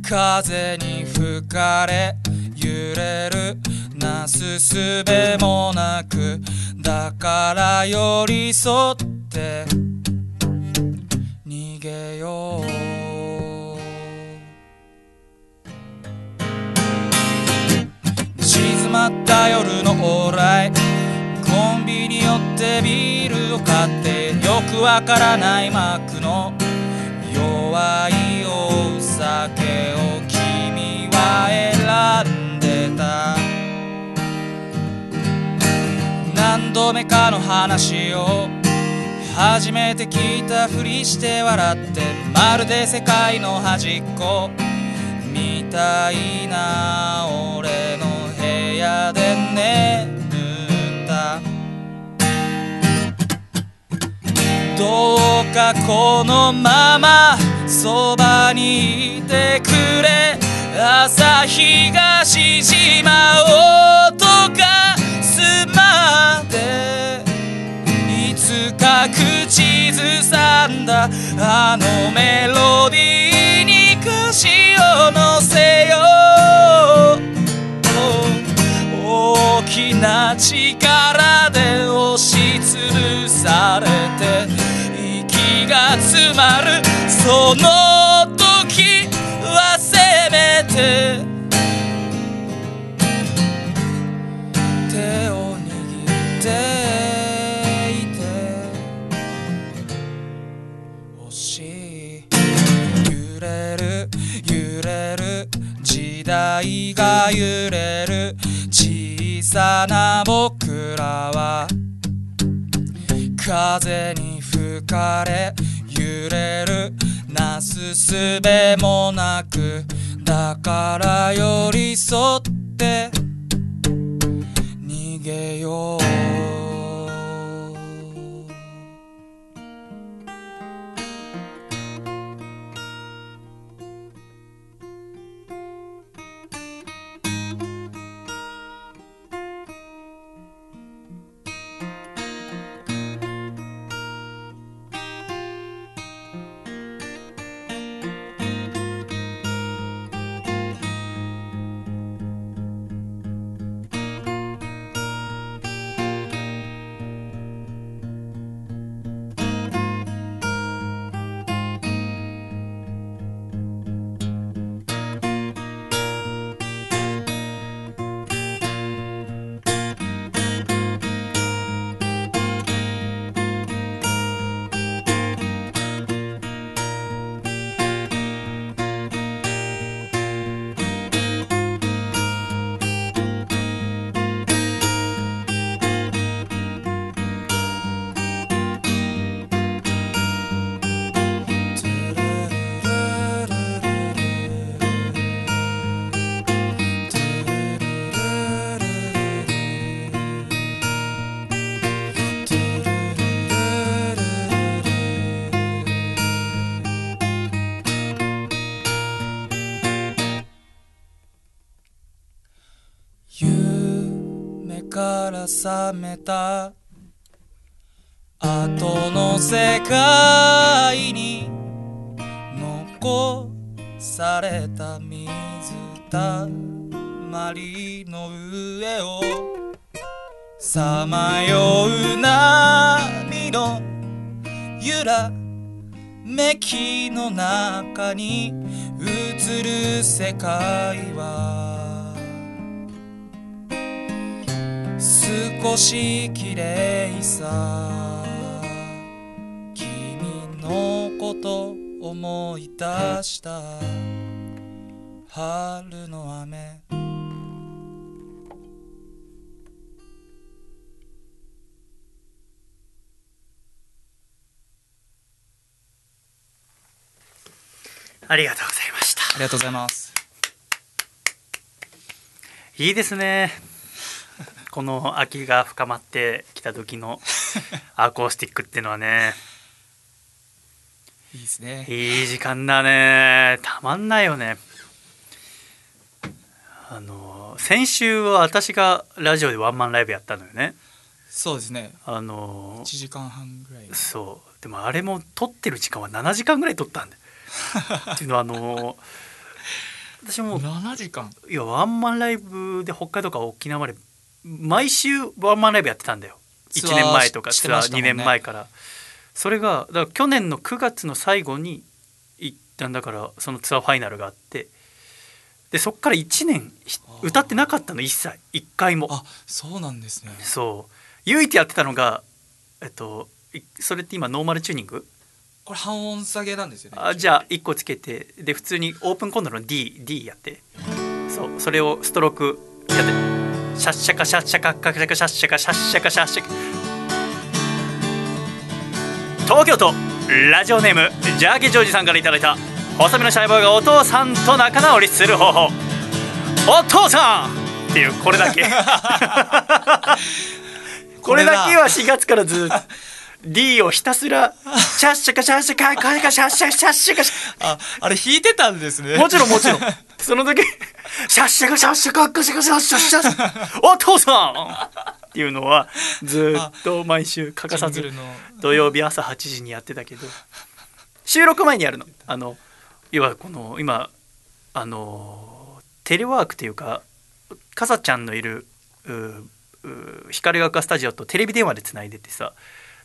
S1: 風に吹かれ揺れるなすすべもなくだから寄り添って逃げよう。静まった夜の往来コンビニ寄ってビールを買ってよくわからないマークの。弱いお酒を君は選んでた。何度目かの話を初めて聞いたふりして笑ってまるで世界の端っこ。みたいな俺の部屋で眠どうかこのままそばにいてくれ朝日が沈ま音がすまで。いつか口ずさんだあのメロディーに歌詞を乗せよう。大きな力で押しつぶされ息が詰まる。その時はせめて。手を握っていて。星揺れる揺れる時代が揺れる。小さな僕らは。風に吹かれ揺れるなすすべもなくだから寄り添って逃げよう。覚めた。後の世界に残された水たまりの上をさまよう波の揺らめきの中に映る世界は少し綺麗さ。君のこと思い出した。春の雨。
S2: ありがとうございました。
S1: ありがとうございます。
S2: いいですねこの秋が深まってきた時の アコースティックっていうのはね。
S1: いいですね。
S2: いい時間だね。たまんないよね。あの先週は私がラジオでワンマンライブやったのよね。
S1: そうですね。
S2: あの
S1: 1時間半ぐらい。
S2: そう。でもあれも撮ってる時間は7時間ぐらい撮ったんだよ。っていうのはあの私も
S1: 7時間？
S2: いやワンマンライブで北海道から沖縄まで毎週ワンマンライブやってたんだよ。1
S1: ツアー
S2: 年前とかツアー2
S1: してましたもんね。
S2: 年前から。それがだから去年の9月の最後に一旦だからそのツアーファイナルがあって。でそっから1年歌ってなかったの一切。一回も。
S1: あそうなんですね。
S2: そう。唯一やってたのがえっといそれって今ノーマルチューニング？
S1: これ半音下げなんですよね
S2: あじゃあ1個つけて。で普通にオープンコードの D, D やって。そうそれをストロークやってシャッシャカシャッシャカカシャカシャッシャカシャッシャカシャッシャカ。東京都ラジオネームジャーゲジョージさんからいただいた細身のシャイボーイがお父さんと仲直りする方法。お父さんっていうこれだけ。これだけは4月からずっと D をひたすらシャッシャカシャッシャカカシャカシャッシャカシャッシャカシャ
S1: ああれ弾いてたんですね。
S2: もちろんもちろん。その時、シャッシャカシャッシャカカシャカシャッシャッシャッ お父さんっていうのはずっと毎週欠かさず土曜日朝8時にやってたけど収録前にやるの。あの要はこの今あのテレワークというかかさちゃんのいる光が丘スタジオとテレビ電話でつないでてさ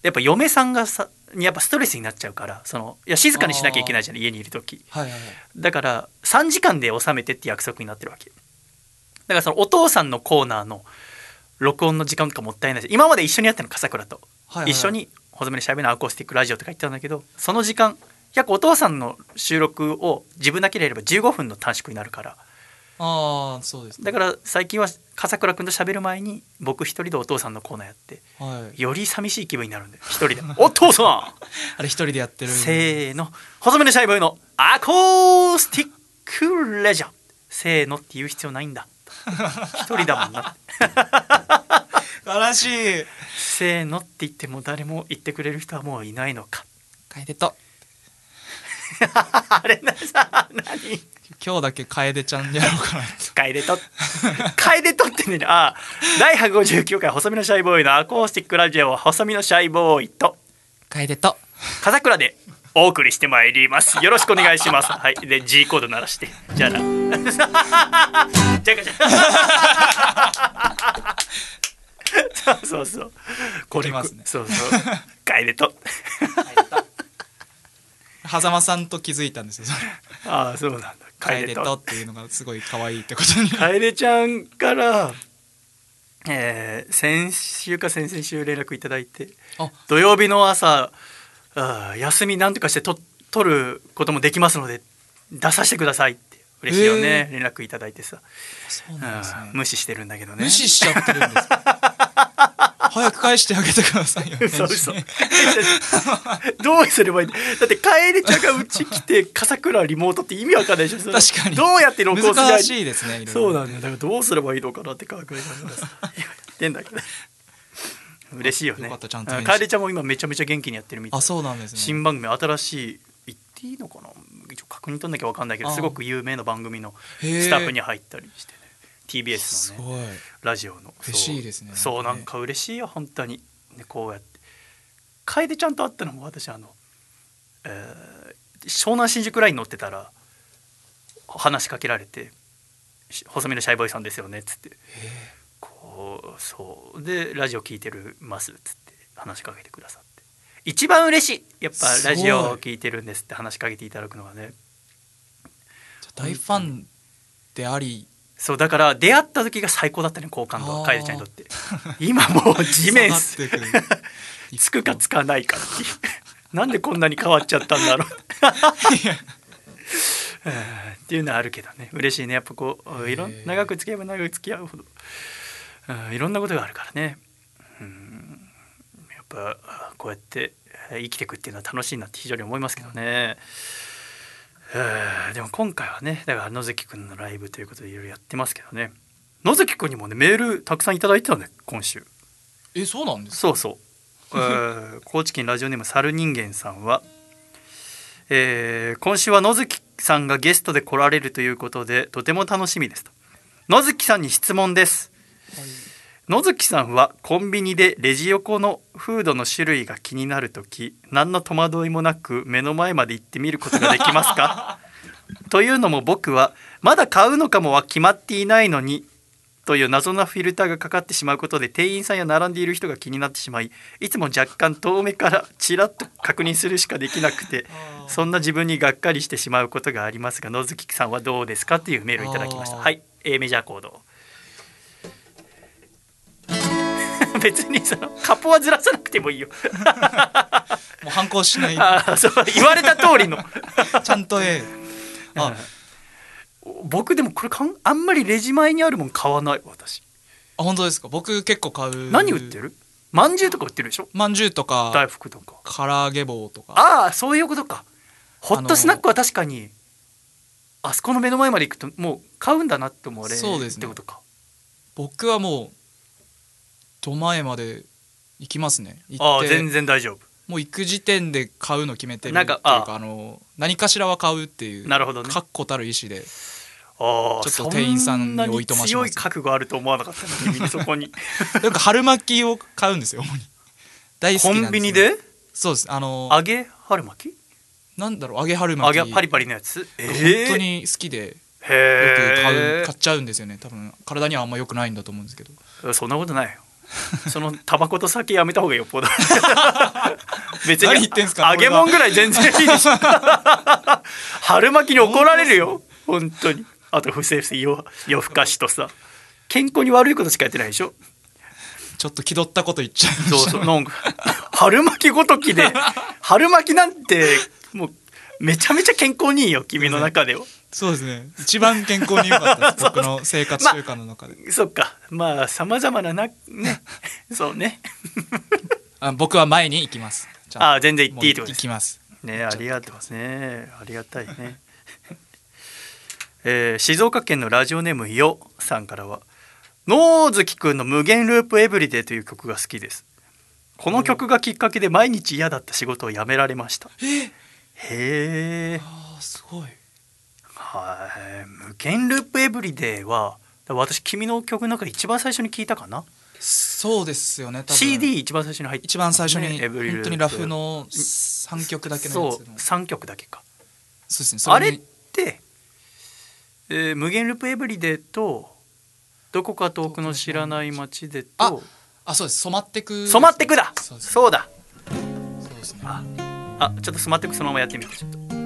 S2: やっぱ嫁さんがさにやっぱストレスになっちゃうからそのいや静かにしなきゃいけないじゃん家にいる時。
S1: はいはいはい。
S2: だから3時間で収めてって約束になってるわけ。だからそのお父さんのコーナーの録音の時間とかもったいないし今まで一緒にやってるの笠倉と、
S1: はいはいはい。
S2: 一緒に「細めのしゃべのアコースティックラジオ」とか言ってたんだけどその時間約お父さんの収録を自分だけでやれば15分の短縮になるから
S1: ああそうですね。
S2: だから最近は笠倉君と喋る前に僕一人でお父さんのコーナーやって
S1: はい。
S2: より寂しい気分になるんで一人で「お父さん!」
S1: あれ一人でやってる。
S2: せーの。細めのシャイボーイのアコースティックレジャー。せーのって言う必要ないんだ。一人だもんな
S1: 悲しい。
S2: せーのって言っても誰も言ってくれる人はもういないのか。
S1: 楓と
S2: あれなさ何？
S1: 今日だけ楓ちゃんやろうかな
S2: 楓と？楓とってねあ第159回細身のシャイボーイのアコースティックラジオ細身のシャイボーイと
S1: 楓と。
S2: 風倉でお送りしてまいります。よろしくお願いします。はいで G コード鳴らして。じゃあな。じゃあじゃあそうそうそう。これ
S1: ますね。
S2: そうそう。楓と
S1: 狭間さんと気づいたんですよ
S2: ああそうなんだ。
S1: 楓とっていうのがすごい可愛いってことに。
S2: 楓ちゃんから、えー先週か先々週連絡いただいて
S1: あ。
S2: 土曜日の朝あー休みなんとかしてと取ることもできますので出させてくださいって嬉しいよね、連絡いただいてさ、
S1: ね。
S2: うん。無視してるんだけどね。
S1: 無視しちゃってるんですか？早く返してあげてくださいよ
S2: 嘘嘘。
S1: 返 事
S2: どうすればいい？んだだって楓ちゃんがうち来て笠倉リモートって意味わかんないでしょ。
S1: 確かに。
S2: どうやって録音すればい？い
S1: 難しいですね
S2: そうなんだよ。だからどうすればいいのかなって考えながらさやってんだけど。嬉しいよね。楓ちゃんも今めちゃめちゃ元気にやってるみたい。
S1: あそうなんですね。
S2: 新番組新しい言っていいのかな？確認取んなきゃ分かんないけど
S1: あ
S2: すごく有名な番組のスタッフに入ったりしてね
S1: す
S2: TBS のねラジオの。
S1: 嬉しいですね。
S2: そうなんか嬉しいよ本当に。ねこうやって。楓ちゃんと会ったのも私あの、えー湘南新宿ライン乗ってたら話しかけられて「し細身のシャイボーイさんですよね」っつって。こうそう。でラジオ聞いてるますっつって話しかけてくださって一番嬉しい。やっぱラジオを聞いてるんですって話しかけていただくのがね。
S1: 大ファンであり。
S2: そうだから出会った時が最高だったね好感度楓ちゃんにとって。今もう地面 つくかつかないかっていう。なんでこんなに変わっちゃったんだろう。うんっていうのはあるけどね。嬉しいね。やっぱこういろん長く付き合えば長く付き合うほど、うんいろんなことがあるからね、ぱこうやって生きていくっていうのは楽しいなって非常に思いますけどね、えーでも今回はねだから野月くんのライブということでいろいろやってますけどね。野月くんにもねメールたくさんいただいてたね今週。
S1: えそうなんですか？
S2: そうそう、えー高知県ラジオネーム猿人間さんは、えー今週は野月さんがゲストで来られるということでとても楽しみですと。野月さんに質問です野月さんはコンビニでレジ横のフードの種類が気になるとき何の戸惑いもなく目の前まで行ってみることができますか？というのも僕はまだ買うのかもは決まっていないのにという謎なフィルターがかかってしまうことで店員さんや並んでいる人が気になってしまいいつも若干遠目からちらっと確認するしかできなくてそんな自分にがっかりしてしまうことがありますが野月さんはどうですか？っていうメールをいただきました。はい。A メジャーコー別にそのカポはずらさなくてもいいよ。
S1: もう反抗しない。
S2: あーそう言われた通りの。
S1: ちゃんと A あ
S2: 僕でもこれかんあんまりレジ前にあるもん買わない私。
S1: あ本当ですか？僕結構買う。
S2: 何売ってる？まんじゅうとか売ってるでしょ？
S1: まんじゅうと
S2: 大
S1: か
S2: 福とか。
S1: 唐揚げ棒とか。
S2: ああそういうことか。ホットスナックは確かにあそこの目の前まで行くともう買うんだなって思われる
S1: そうですね。
S2: ってことか
S1: 僕はもうど前まで行きますね。
S2: ああ全然大丈夫。
S1: もう行く時点で買うの決めてる
S2: なん
S1: っていう
S2: かあ
S1: の何かしらは買うっていう
S2: なるほどね。
S1: 確固たる意志で
S2: ああ
S1: ちょっと店員さんにおいとまし
S2: 強い覚悟あると思わなかったそこに。
S1: なんか春巻きを買うんですよ主に。大好き
S2: コ
S1: なんですよ。
S2: ンビニで？
S1: そうです。あの
S2: 揚げ春巻き？
S1: なんだろう揚げ春
S2: 揚
S1: 巻き。
S2: げパリパリのやつ？え
S1: 本
S2: え
S1: 当に好きでよく買
S2: へ
S1: う買っちゃうんですよね。多分体にはあんま良くないんだと思うんですけど。
S2: えそんなことない。よ そのタバコと酒やめた方がよっぽど。別
S1: 何
S2: に
S1: 言ってんすか
S2: 揚げ物ぐらい全然いいでしょ 春巻きに怒られるよ。本当に。あと不正不夜夜更かしとさ。健康に悪いことしかやってないでしょ。
S1: ちょっと気取ったこと言っちゃいま
S2: そう
S1: した
S2: そう。なんか春巻きごときで春巻きなんてもうめちゃめちゃ健康にいいよ君の中では、
S1: そうですね。一番健康に良かったです。僕の生活習慣の中で、
S2: そっか。まあさまざまななね。そうね。
S1: あ僕は前に行きます。
S2: ああ全然行っていいってことです。
S1: 行きます。
S2: ねあ。りがとうですね。ありがたいね、えー静岡県のラジオネームよさんからは野月くんの無限ループエブリデイという曲が好きです。この曲がきっかけで毎日嫌だった仕事を辞められました。へえ
S1: ああすごい
S2: はい。無限ループエブリデイは私君の曲の中で一番最初に聞いたかな？
S1: そうですよね
S2: CD 一番最初に入って
S1: 一番最初に
S2: ね
S1: 本当にラフの3曲だけのやつ
S2: そう
S1: の
S2: 3曲だけか。
S1: そうですねそ
S2: あれっ
S1: に
S2: て、えー無限ループエブリデイとどこか遠くの知らない街で
S1: あ
S2: と
S1: あそうです。染まってく。
S2: 染まってくだ。
S1: そう
S2: だ。
S1: そうですね。
S2: ああちょっと染まってくそのままやってみてちょっと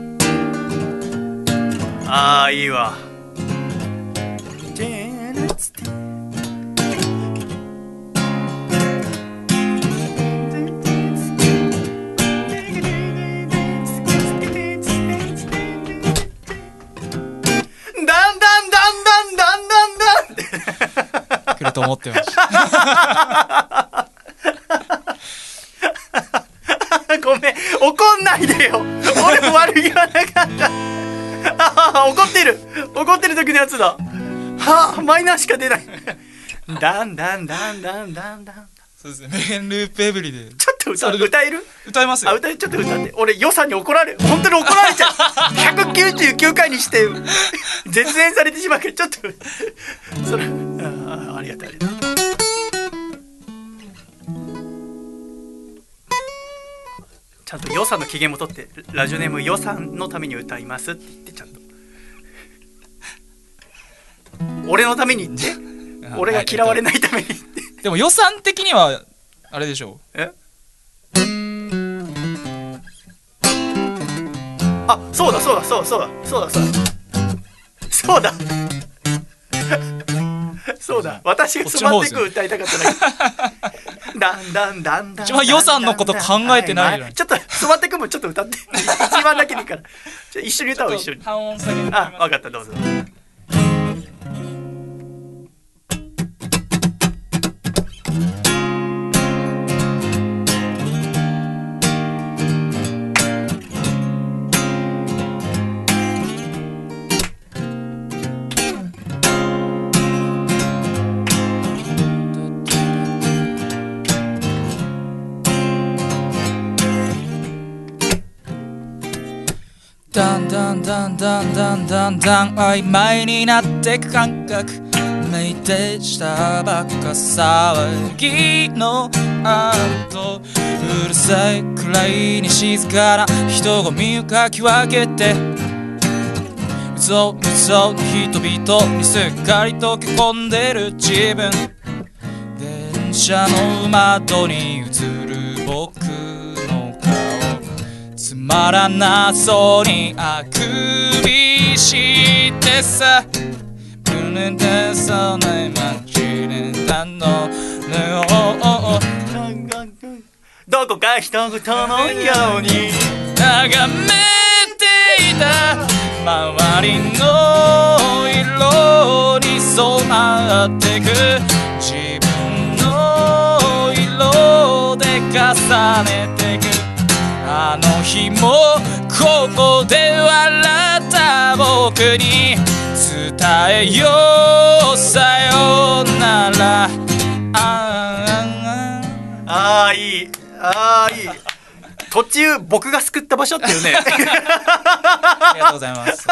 S2: ああいいわ。
S1: と思ってました。
S2: 怒ってる時のやつだ。はあマイナーしか出ない。だんだんだんだんだんだん
S1: そうですね。メインループエブリデイ。
S2: ちょっと歌歌える？
S1: 歌いますよ。
S2: あ歌えちょっと歌って。俺予算に怒られる。本当に怒られちゃう。199回にして絶縁されてしまうからちょっと。それあーありがとうありがとうちゃんと予算の機嫌も取ってラジオネーム予算のために歌いますって言ってちゃんと俺のためにって？俺が嫌われないためにって。
S1: でも予算的にはあれでしょう。
S2: え？あそうだそうだそうだそうだそうだそうだ。そうだ。そうだ。私がつまってく歌いたかっただけ。だんだんだんだん
S1: 一番予算のこと考えてないじゃん
S2: ちょっとつまってくもちょっと歌って。一番だけでいいから。一緒に歌おう一緒に。
S1: 半音下げ
S2: あ分かったどうぞ。
S1: だんだんだんだんだんだん曖昧になってく感覚。メイテしたばっか騒ぎの後うるさいくらいに静かな人混みをかき分けて。うぞうぞの人々にすっかり溶け込んでる自分。電車の窓に映るまらなそうにあくびしてさ。胸でそない街にたの。
S2: どこか人事のように。
S1: 眺めていた周りの色に染まってく。自分の色で重ねてくあの日もここで笑った僕に伝えようさよなら。あ
S2: ああいい。ああいい。途中僕が救った場所っていうね。
S1: ありがとうございます。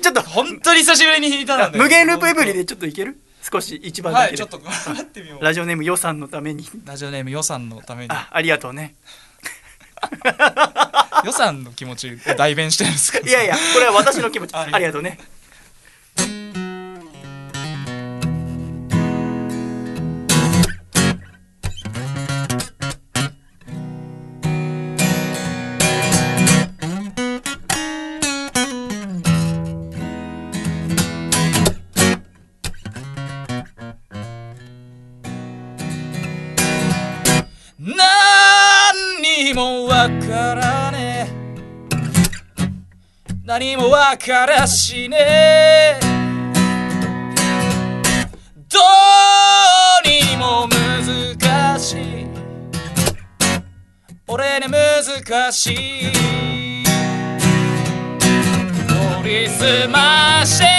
S2: ちょっと。
S1: 本当に久しぶりに弾いたので。
S2: 無限ループエブリでちょっといける？少し一番だけで、
S1: はいちょっと頑張ってみよう。
S2: ラジオネーム予算のために。
S1: ラジオネーム予算のために。
S2: あありがとうね
S1: 予算の気持ちを代弁してるんですか？
S2: いやいやこれは私の気持ち。
S1: あ
S2: ありがとうね
S1: わからねえ。何もわからしねえ。どうにも難しい。俺に難しい。取りすましてる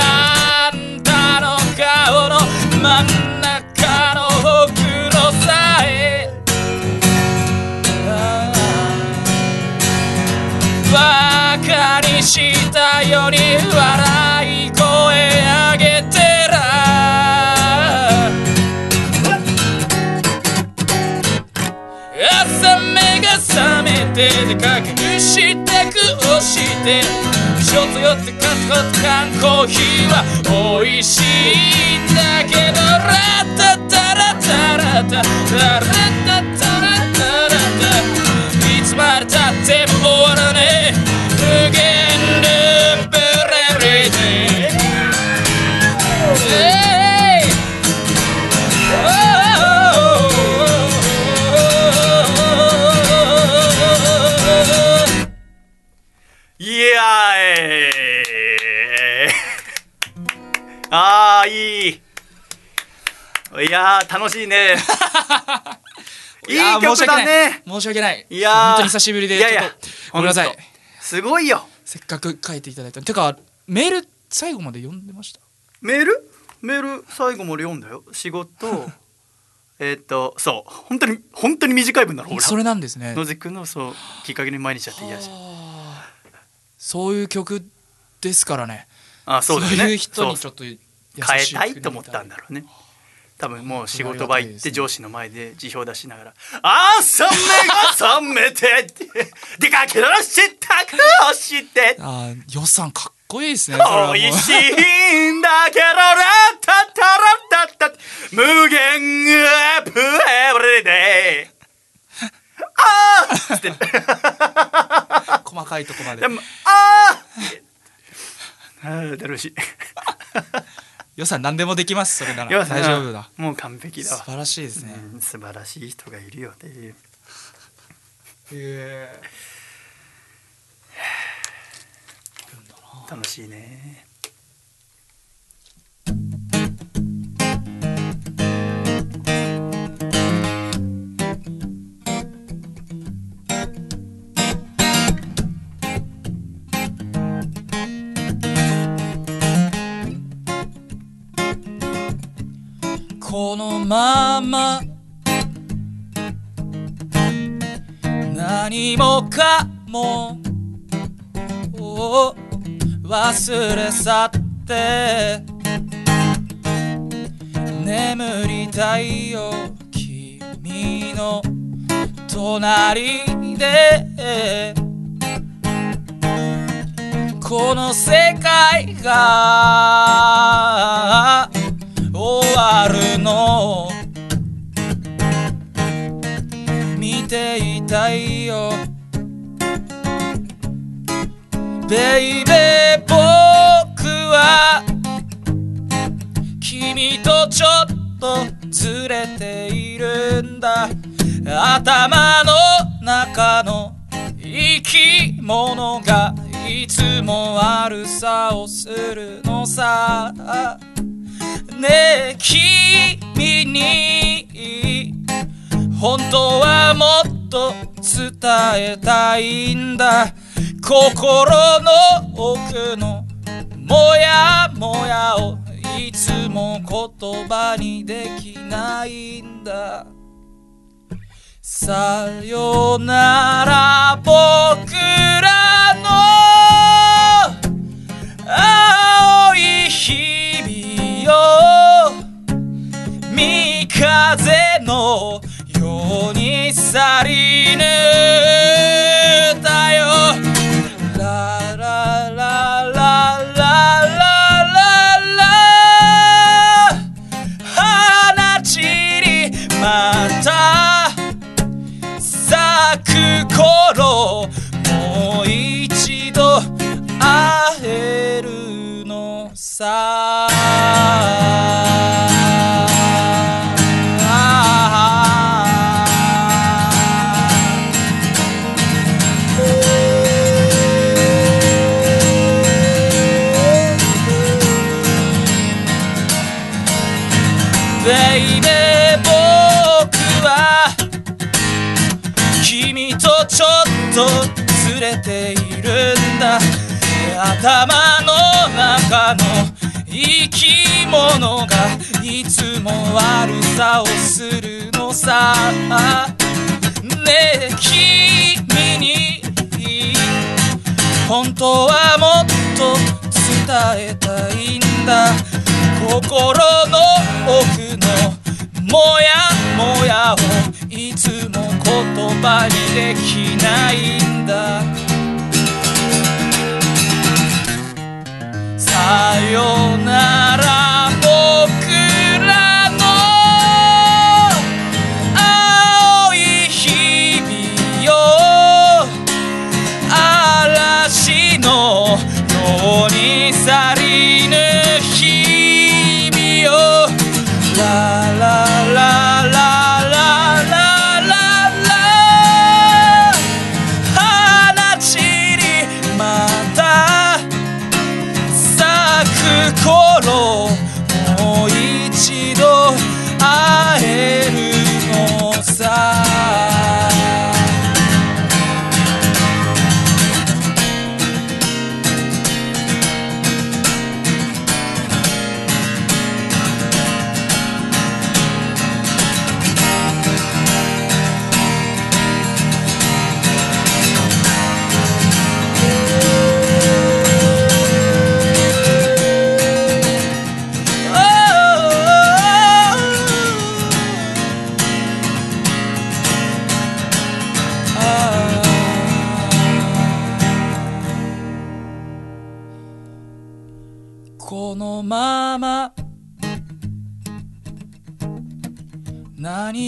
S1: あんたの顔の真ん中。したように笑い声上げてら。朝目が覚めて出かけるしてく押して。ちょっと寄ってかつこつ缶コーヒーは美味しいんだけど。ラッタタラタラタララッタタラタ。
S2: やーえー あーいい。いやー楽しいね。いい曲だね。
S1: 申し訳ない。
S2: い。やー。
S1: 本当に久しぶりで
S2: いやいや
S1: ごめんなさい。
S2: すごいよ。
S1: せっかく書いていただいた。てかメール最後まで読んでました？
S2: メール？メール最後まで読んだよ。仕事。えーっとそう。本当に本当に短い文だろ俺
S1: それなんですね。
S2: 野地君のそうきっかけに毎日やって嫌じゃん
S1: はあそういう曲ですからね。
S2: あそうだよね。
S1: いう人にち
S2: そう
S1: ょっと優
S2: 変えたいと思ったんだろうね。多分もう仕事場行って上司の前で辞表出しながら「朝目が覚めて」って「出かけろしたくをして」
S1: あー予算かっこいいですね
S2: 美味しいんだけどラタタラタタ無限アップエブリデイあーって。
S1: 細かいとこまで。
S2: でもあーあー楽しい。
S1: 予算何でもできますそれなら。大丈夫だ。
S2: もう完璧だわ。
S1: 素晴らしいですね。
S2: うん素晴らしい人がいるよね
S1: へ
S2: 楽しいね
S1: このまま。何もかも。を忘れ去って。眠りたいよ君の隣で。この世界が。わるの。見ていたいよ。ベイベー僕は。君とちょっとずれているんだ。頭の中の生き物がいつも悪さをするのさ。ねえ君に。本当はもっと伝えたいんだ。心の奥のもやもやをいつも言葉にできないんだ。さよなら僕らの風のように去りぬいたよ。ラララララまた咲く頃もう一度会えるのさ頭の中の生き物がいつも悪さをするのさ。ねえ君に本当はもっと伝えたいんだ。心の奥のもやもやをいつも言葉にできないんだ。Сайонара.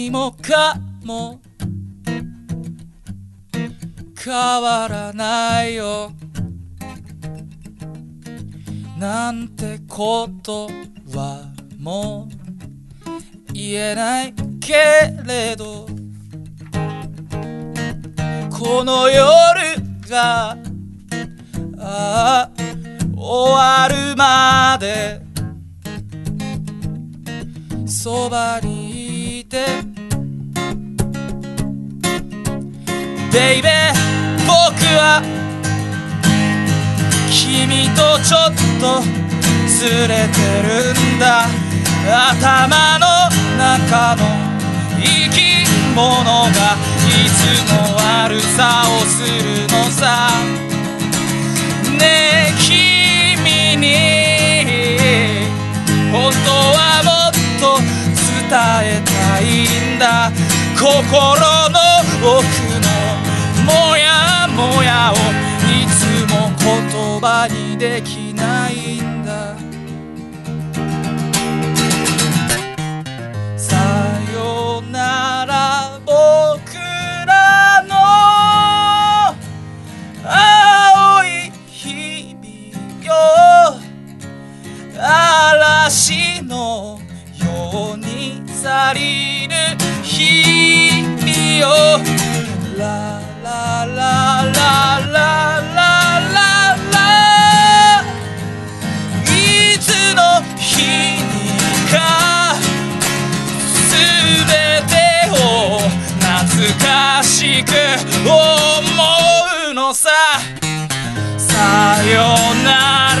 S1: もかも。変わらないよ。なんてことはもう。言えないけれど。この夜がああ終わるまで。そばにベイベー僕は君とちょっとずれてるんだ。頭の中の生き物がいつも悪さをするのさ。ねね君に本当はもっと伝えたいんだ。心の奥もやもやをいつも言葉にできないんだ。さよなら僕らの青い日々よ。嵐のように去りぬ日々よラしく思うのさ。さよなら。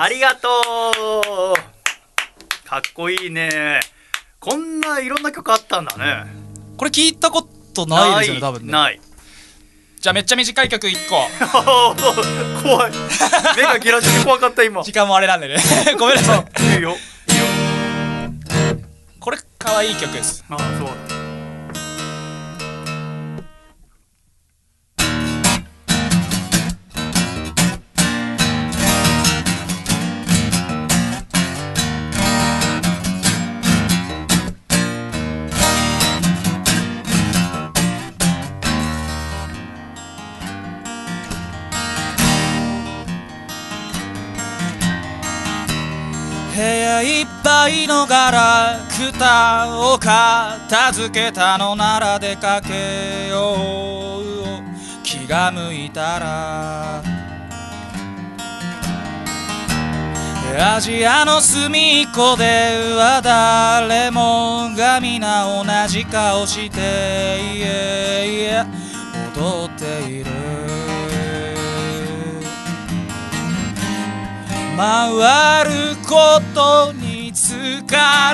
S2: ありがとう。かっこいいね。こんないろんな曲あったんだね。
S1: これ聞いたことないですよね多分ね。
S2: ない
S1: じゃあめっちゃ短い曲1個。
S2: 怖い。目がギラついて怖かった今。
S1: 時間もあれなんでね。ごめんなさい。
S2: いいよいいよ。
S1: これ可愛い曲です。
S2: あそう
S1: 部屋いっぱいのガラクタを片付けたのなら出かけよう。気が向いたらアジアの隅っこでは誰もが皆同じ顔していえいえ踊っている。回ることに疲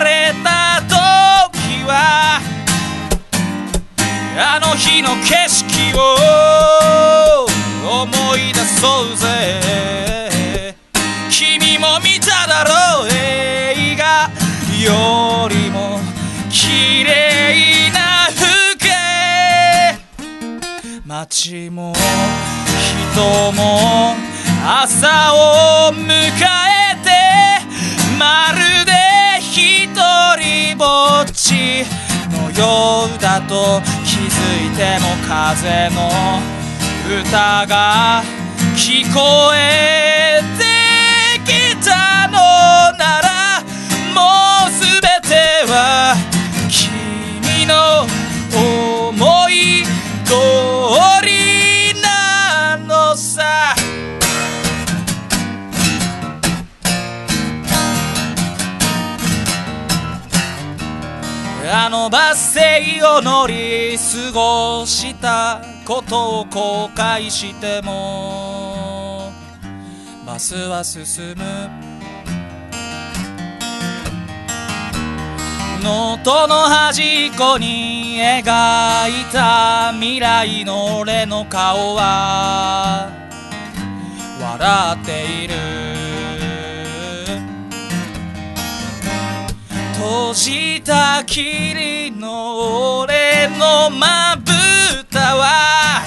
S1: れた時はあの日の景色を思い出そうぜ。君も見ただろう映画。よりも綺麗な風景。街も人も朝を迎えてまるで一人ぼっちのようだと気づいても風の歌が聞こえてきたのならもうすべては君の思い通りあのバス停を乗り過ごしたことを後悔してもバスは進む。ノートの端っこに描いた未来の俺の顔は笑っている。閉じた霧の俺のまぶたは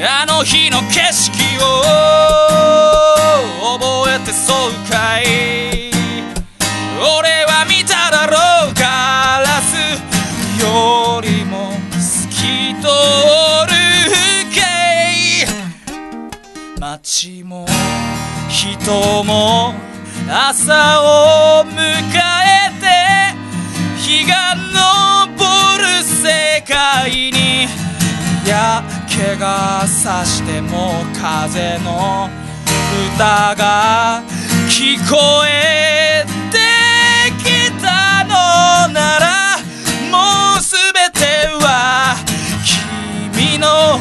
S1: あの日の景色を覚えてそうかい。俺は見ただろうガラス。よりも透き通る風景。街も人も朝を迎えて日が昇る世界にやけがさしても風の歌が聞こえてきたのならもうすべては君の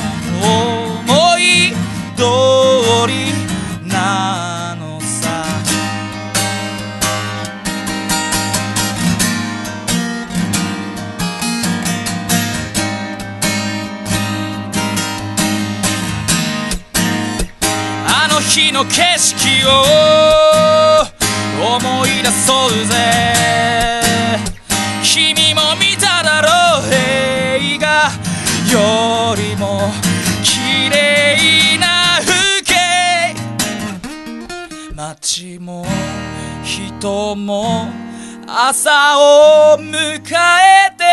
S1: の景色を思い出そうぜ。君も見ただろう映画。よりも綺麗な風景。街も人も朝を迎えて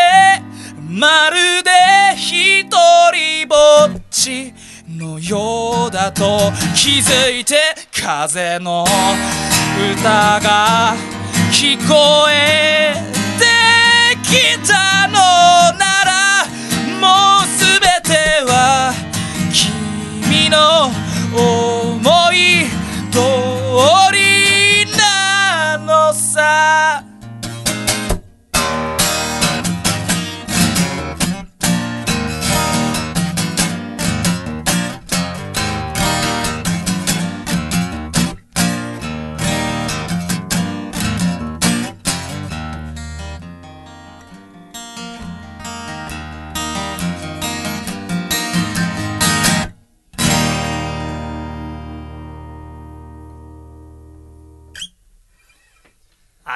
S1: まるで一人ぼっち。のようだと気づいて風の歌が聞こえ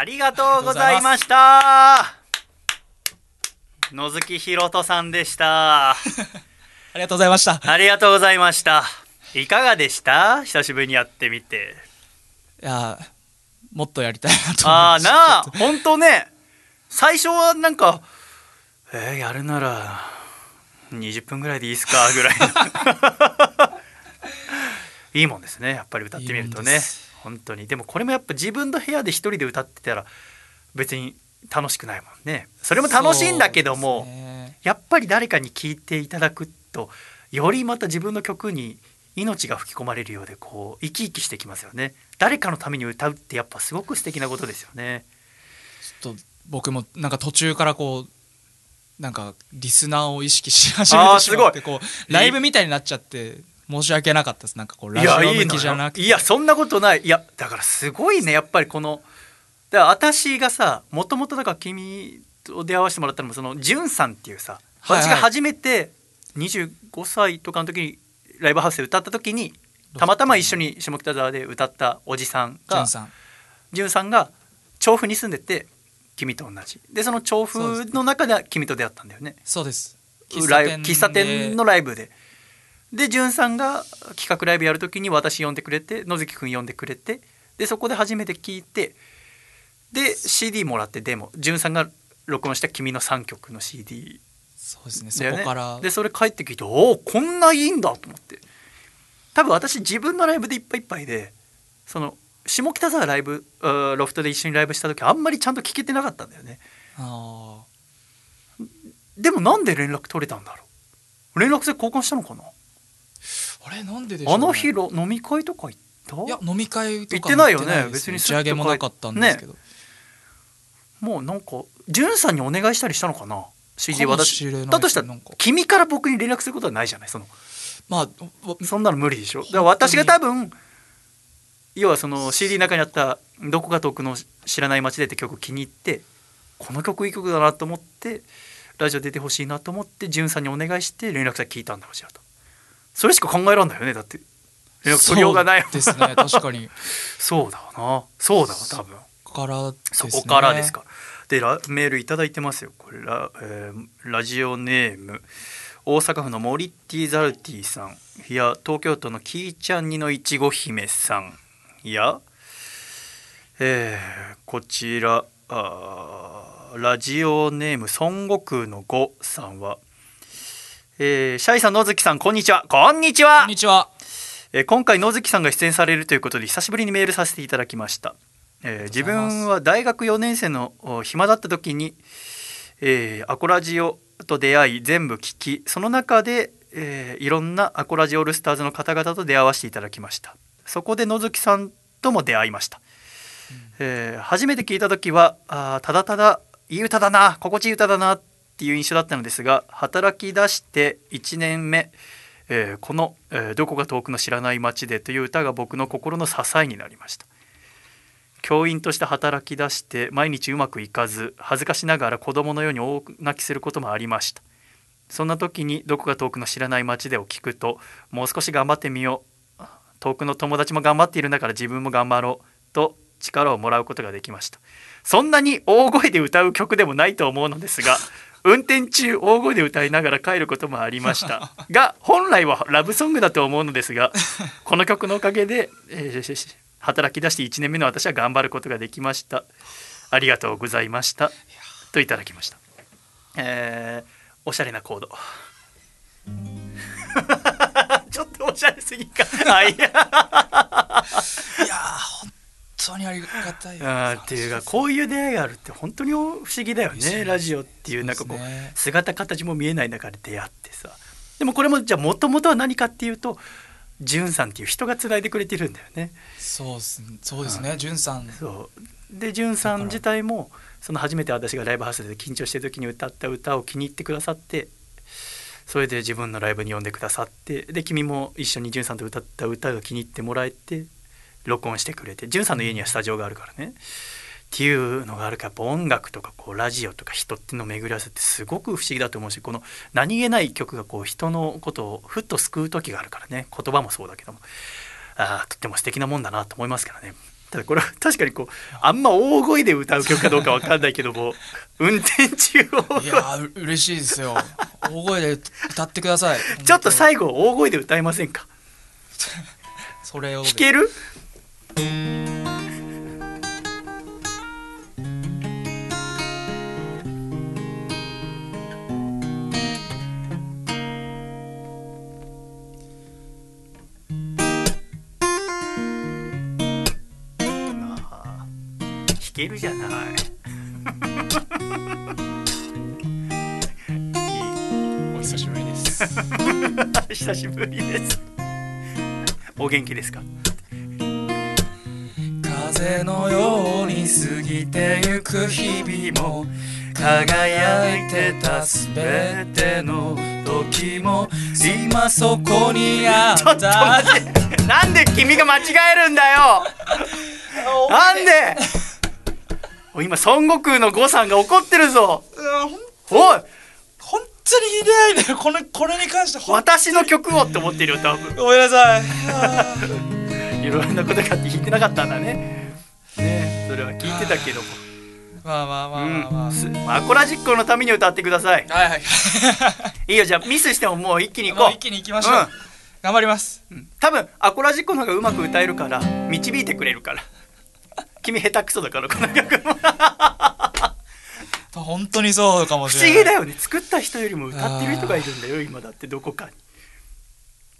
S1: り
S2: がとうございました。野月ひろとさんでした。
S1: ありがとうございました。
S2: ありがとうございました。いかがでした？久しぶりにやってみて。
S1: いやもっとやりたいなと
S2: ああ
S1: 思いました
S2: なあ本当ね。最初はなんかえー、やるなら20分ぐらいでいいですか？ぐらい いいもんですね。やっぱり歌ってみるとね。
S1: いい
S2: 本当に。でもこれもやっぱ自分の部屋で一人で歌ってたら別に楽しくないもんね。それも楽しいんだけども、
S1: ね。
S2: やっぱり誰かに聴いていただくとよりまた自分の曲に命が吹き込まれるようでこう生き生きしてきますよね。誰かのために歌うってやっぱすごく素敵なことですよね。
S1: ちょっと僕もなんか途中からこうなんかリスナーを意識し始めてしまってこうライブみたいになっちゃって申し訳なかったです。なんかこうラ
S2: いや
S1: ジオ向きじゃなくて。
S2: いやそんなことない。いやだからすごいね。やっぱりこのだから私がさもともとだから君と出会わせてもらったのもそのじゅんさんっていうさ
S1: はいはい。
S2: 私が初めて25歳とかの時にライブハウスで歌った時にたまたま一緒に下北沢で歌ったおじさんがじゅん。さんが調布に住んでて君と同じ。でその調布の中で君と出会ったんだよね。
S1: そうです。
S2: 喫茶
S1: で。
S2: 店のライブででじゅんさんが企画ライブやる時に私呼んでくれて野月くん呼んでくれてでそこで初めて聞いてで CD もらってデモ。じゅんさんが録音した君の3曲の CD
S1: そうですね。そこから。
S2: でそれ帰ってきておおこんないいんだと思って。多分私自分のライブでいっぱいいっぱいでその下北沢ライブロフトで一緒にライブした時あんまりちゃんと聞けてなかったんだよね。
S1: あ
S2: でもなんで連絡取れたんだろう。連絡先交換したのかな？
S1: ーあれなんででしょう、ね、
S2: あの日ろ飲み会とか行った？
S1: いや飲み会とか
S2: 行ってないよね。別に
S1: 打ち上げもなかったんですけど、
S2: もうなんかじゅんさんにお願いしたりしたのかな？CD
S1: かも
S2: 私。
S1: し
S2: だとしたら
S1: なんか。
S2: 君から僕に連絡することはないじゃない？その。
S1: まあわ
S2: そんなの無理でしょ？だから私が多分要はその CD の中にあった「どこか遠くの知らない街で」って曲気に入ってこの曲いい曲だなと思ってラジオ出てほしいなと思ってじゅんさんにお願いして連絡先聞いたんだろうじゃあとそれしか考えらんないよねだって。連絡取りようがない
S1: ですね確かに。
S2: そうだわな。そうだわ多分。
S1: からですね。
S2: そこからですか。でラメールいただいてますよ。これラ,、えーラジオネーム。大阪府のモリッティ・ザルティさん。や東京都のキーちゃんにのいちご姫さん。や、えーこちらラジオネーム孫悟空の5さんは、えーシャイさん野月さんこんにちは。こんにちは。
S1: こんにちは。
S2: えー今回野月さんが出演されるということで久しぶりにメールさせていただきました、えー自分は大学4年生のお暇だった時に、えーアコラジオと出会い全部聞きその中で、えーいろんなアコラジオールスターズの方々と出会わせていただきました。そこで野月さんとも出会いました、えー初めて聞いた時はあーただただいい歌だな心地いい歌だなっていう印象だったのですが働き出して1年目えーこの、えーどこか遠くの知らない街で」という歌が僕の心の支えになりました。教員として働き出して毎日うまくいかず恥ずかしながら子供のように大泣きすることもありました。そんな時に「どこか遠くの知らない街で」を聞くともう少し頑張ってみよう。遠くの友達も頑張っているんだから自分も頑張ろう。と力をもらうことができました。そんなに大声で歌う曲でもないと思うのですが運転中大声で歌いながら帰ることもありました。が本来はラブソングだと思うのですがこの曲のおかげで、えー働き出して1年目の私は頑張ることができました。ありがとうございました。といただきました。えーおしゃれなコード。ちょっとおしゃれすぎか。あい。や
S1: いや当にありがたい
S2: あーっていうかこういう出会いがあるって本当に不思議だよね。ラジオっていうなんかこう姿形も見えない中で出会ってさ。でもこれもじゃあもともとは何かっていうとじゅんさんっていう人がつないでくれてるんだよね。
S1: そうそうですね。じゅんさん。
S2: そう。でじゅんさん自体もその初めて私がライブハウスで緊張してる時に歌った歌を気に入ってくださってそれで自分のライブに呼んでくださってで君も一緒にじゅんさんと歌った歌が気に入ってもらえて録音してくれてじゅんさんの家にはスタジオがあるからね。っていうのがあるからやっぱ音楽とかこうラジオとか人っていうのを巡り合わせってすごく不思議だと思うしこの何気ない曲がこう人のことをふっと救う時があるからね。言葉もそうだけども。あーとっても素敵なもんだなと思いますからね。ただこれは 確かにこうあんま大声で歌う曲かどうかわかんないけども 運転中大声
S1: いや嬉しいですよ。大声で歌ってください。
S2: ちょっと
S1: 後
S2: 最後大声で歌えませんか？
S1: それを
S2: 弾ける？けるじゃない いい
S1: お久しぶりです
S2: 久しぶりです。お元気ですか？
S1: 風のように過ぎてゆく日々も輝いてたすべての時も今そこにあ
S2: っ
S1: た。
S2: なんで？君が間違えるんだよ。なんで。今孫悟空の呉さんが怒ってるぞ。おい、
S1: 本当にひでいねこのこれに関して
S2: 私の曲をって思ってるよ多分。
S1: ごめんなさい
S2: いろんなことがあって弾いてなかったんだね。れは聞いてたけども。
S1: まあまあまあまあまあ、
S2: うん。すアコラジックのために歌ってください。
S1: はいはい。
S2: いいよじゃあミスしてももう一気に行こう。
S1: 一。気に行きましょう、
S2: うん。
S1: 頑張ります。
S2: 多分アコラジックの方がうまく歌えるから導いてくれるから。君下手くそだからこの曲も。
S1: 本当にそうかもし
S2: 不
S1: れない。
S2: 思議だよね。作った人よりも歌ってる人がいるんだよ今だってどこかに。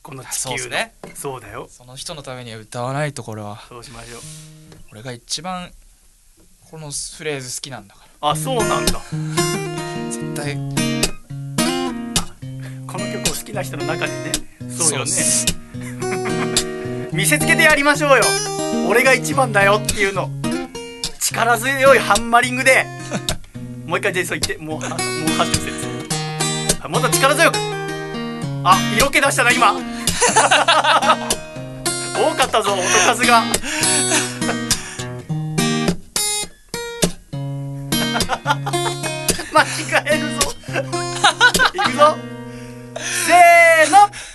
S2: この地球
S1: ね。
S2: そうだよ。
S1: その人のためには歌わないとこれは。
S2: そうしましょう。
S1: 俺が一番このフレーズ好きなんだから。
S2: あそうなんだ。
S1: 絶対。
S2: この曲を好きな人の中でねそうよね。見せつけてやりましょうよ。俺が一番だよ。っていうの。力強いハンマリングで。もう一回ジェイソン言って。もうはもう発信せですあもっと力強く。あ色気出したな今。多かったぞ音数がえるぞ。いくぞ。せーの。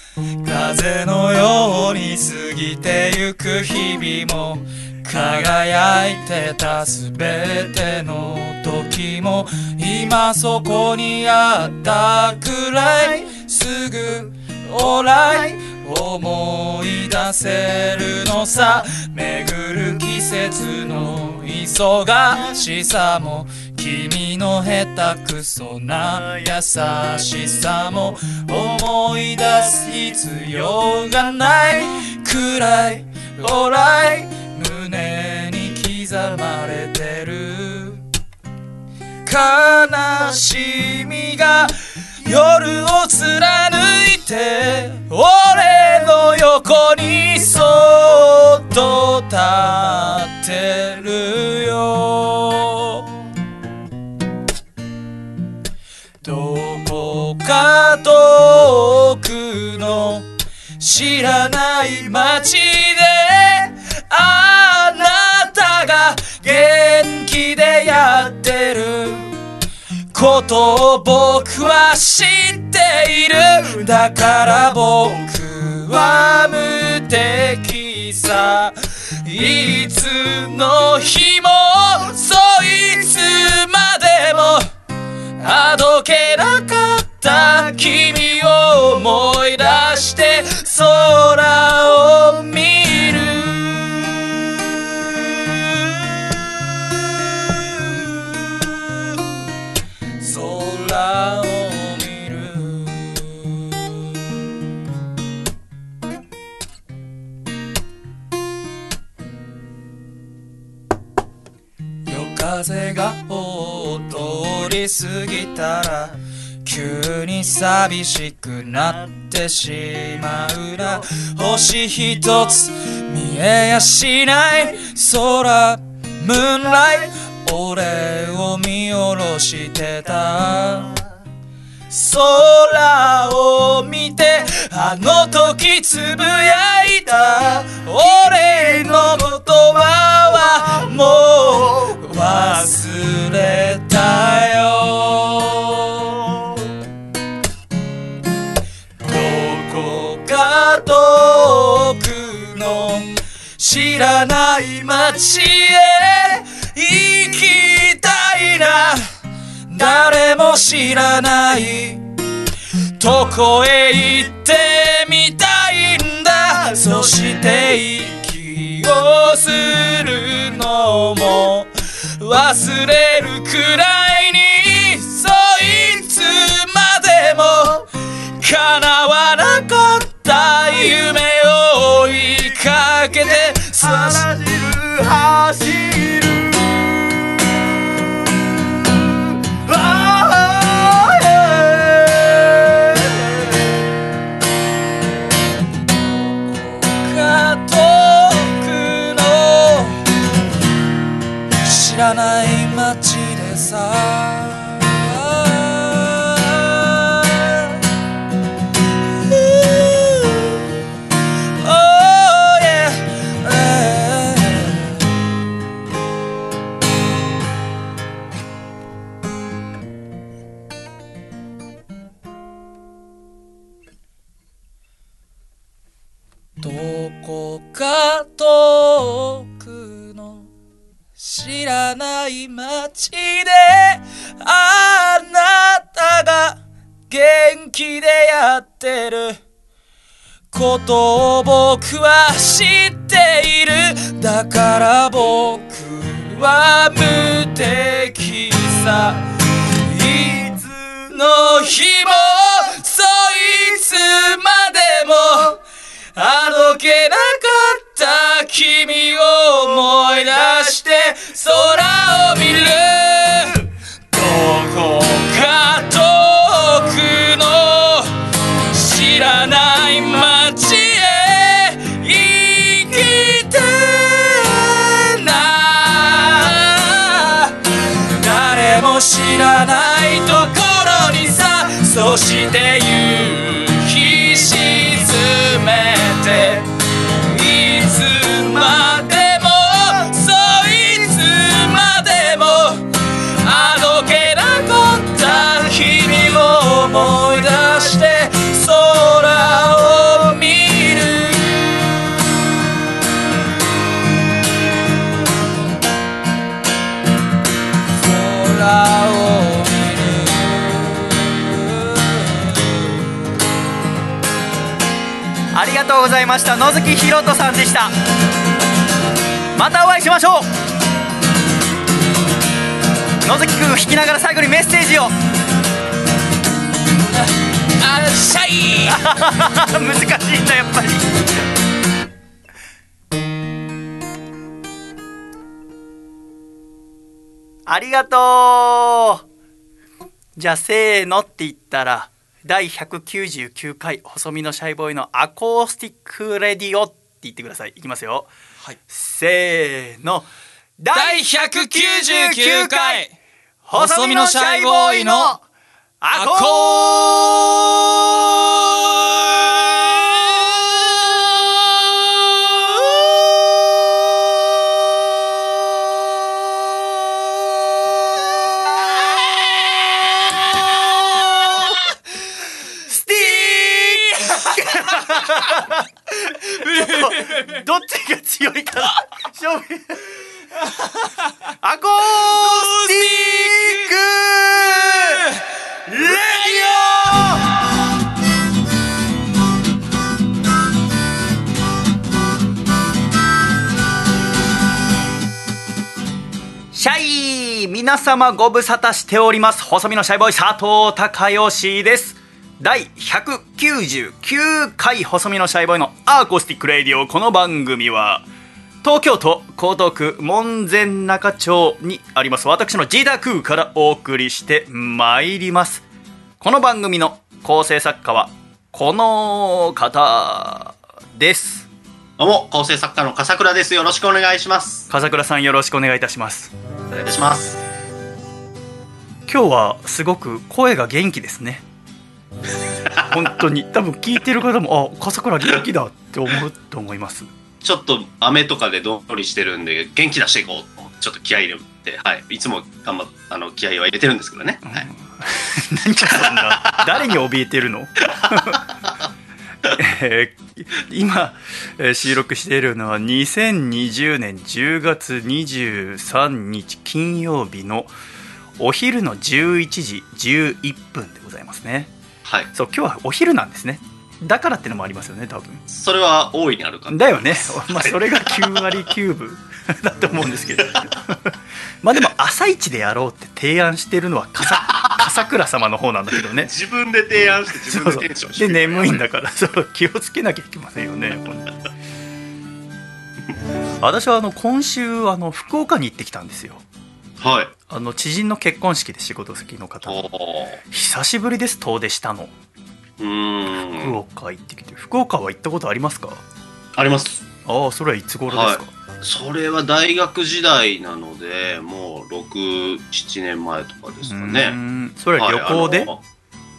S1: 風のように過ぎてゆく日々も輝いてたすべての時も今そこにあったくらいすぐオーライ思い出せるのさ。巡る季節の忙しさも君の下手くそな優しさも思い出す必要がないくらいオーライ胸に刻まれてる。悲しみが夜を貫いて俺の横にそっと立ってるよ。か遠くの知らない街であなたが元気でやってることを僕は知っているだから僕は無敵さ。いつの日もそいつまでもあどけなかった。た君を思い出して空を見る。空を見る。夜風が通り過ぎたら急に寂しくなってしまうな。星一つ見えやしない。空ムーンライト俺を見下ろしてた。空を見てあの時つぶやいた。俺の言葉はもう忘れたよ。知らない街へ行きたいな。誰も知らない。とこへ行ってみたいんだ。そして息をするのも忘れるくらいに。そいつまでも叶わなかった夢。て
S2: ゃあせーのって言ったら第199回細身のシャイボーイのアコースティックレディオって言ってください。いきますよ。
S1: はい。
S2: せーの。
S1: 第199回。
S2: 細身のシャイボーイのア
S1: ア
S2: コ
S1: コ
S2: スティーどっちが強いかな勝負。アコースティック。レディオ。シャイ。皆様ご無沙汰しております。細身のシャイボーイ佐藤孝義です第199回細身のシャイボーイのアーコースティックレディオこの番組は東京都江東区門前仲町にあります私の自宅からお送りしてまいりますこの番組の構成作家はこの方です
S3: どうも、構成作家の笠倉です。よろしくお願いします。
S2: 笠倉さんよろしくお願いいたします
S3: お願いいたします。
S2: 今日はすごく声が元気ですね 本当に多分聞いてる方もあ笠倉元気だって思うと思います
S3: ちょっと雨とかでどんよりしてるんで、元気出していこうと。ちょっと気合い入れて、はい。いつも頑張っあの、気合いは入れてるんですけどね。はい。
S2: 何かそんな誰に怯えてるの？えー今えー収録しているのは2020年10月23日金曜日のお昼の11時11分でございますね
S3: はい。
S2: そう今日はお昼なんですね。だからってのもありますよね多分。
S3: それは大いにあるか
S2: だよね、まあ、それが9割9分だと思うんですけど。まあでも朝一でやろうって提案してるのは笠 笠倉様の方なんだけどね。
S3: 自分で提案して自分でテンションして。
S2: で眠いんだから。そう気をつけなきゃいけませんよね私はあの今週あの福岡に行ってきたんですよ
S3: はい。
S2: あの知人の結婚式で仕事先の方。久しぶりです遠出したの。
S3: うー
S2: 福
S3: ん。
S2: 岡行ってきて。福岡は行ったことありますか？
S3: あります。
S2: ああそれはいつ頃ですか、
S3: それは大学時代なので、もう6、7年前とかですかね。
S2: ん。それは旅行で、
S3: はいあの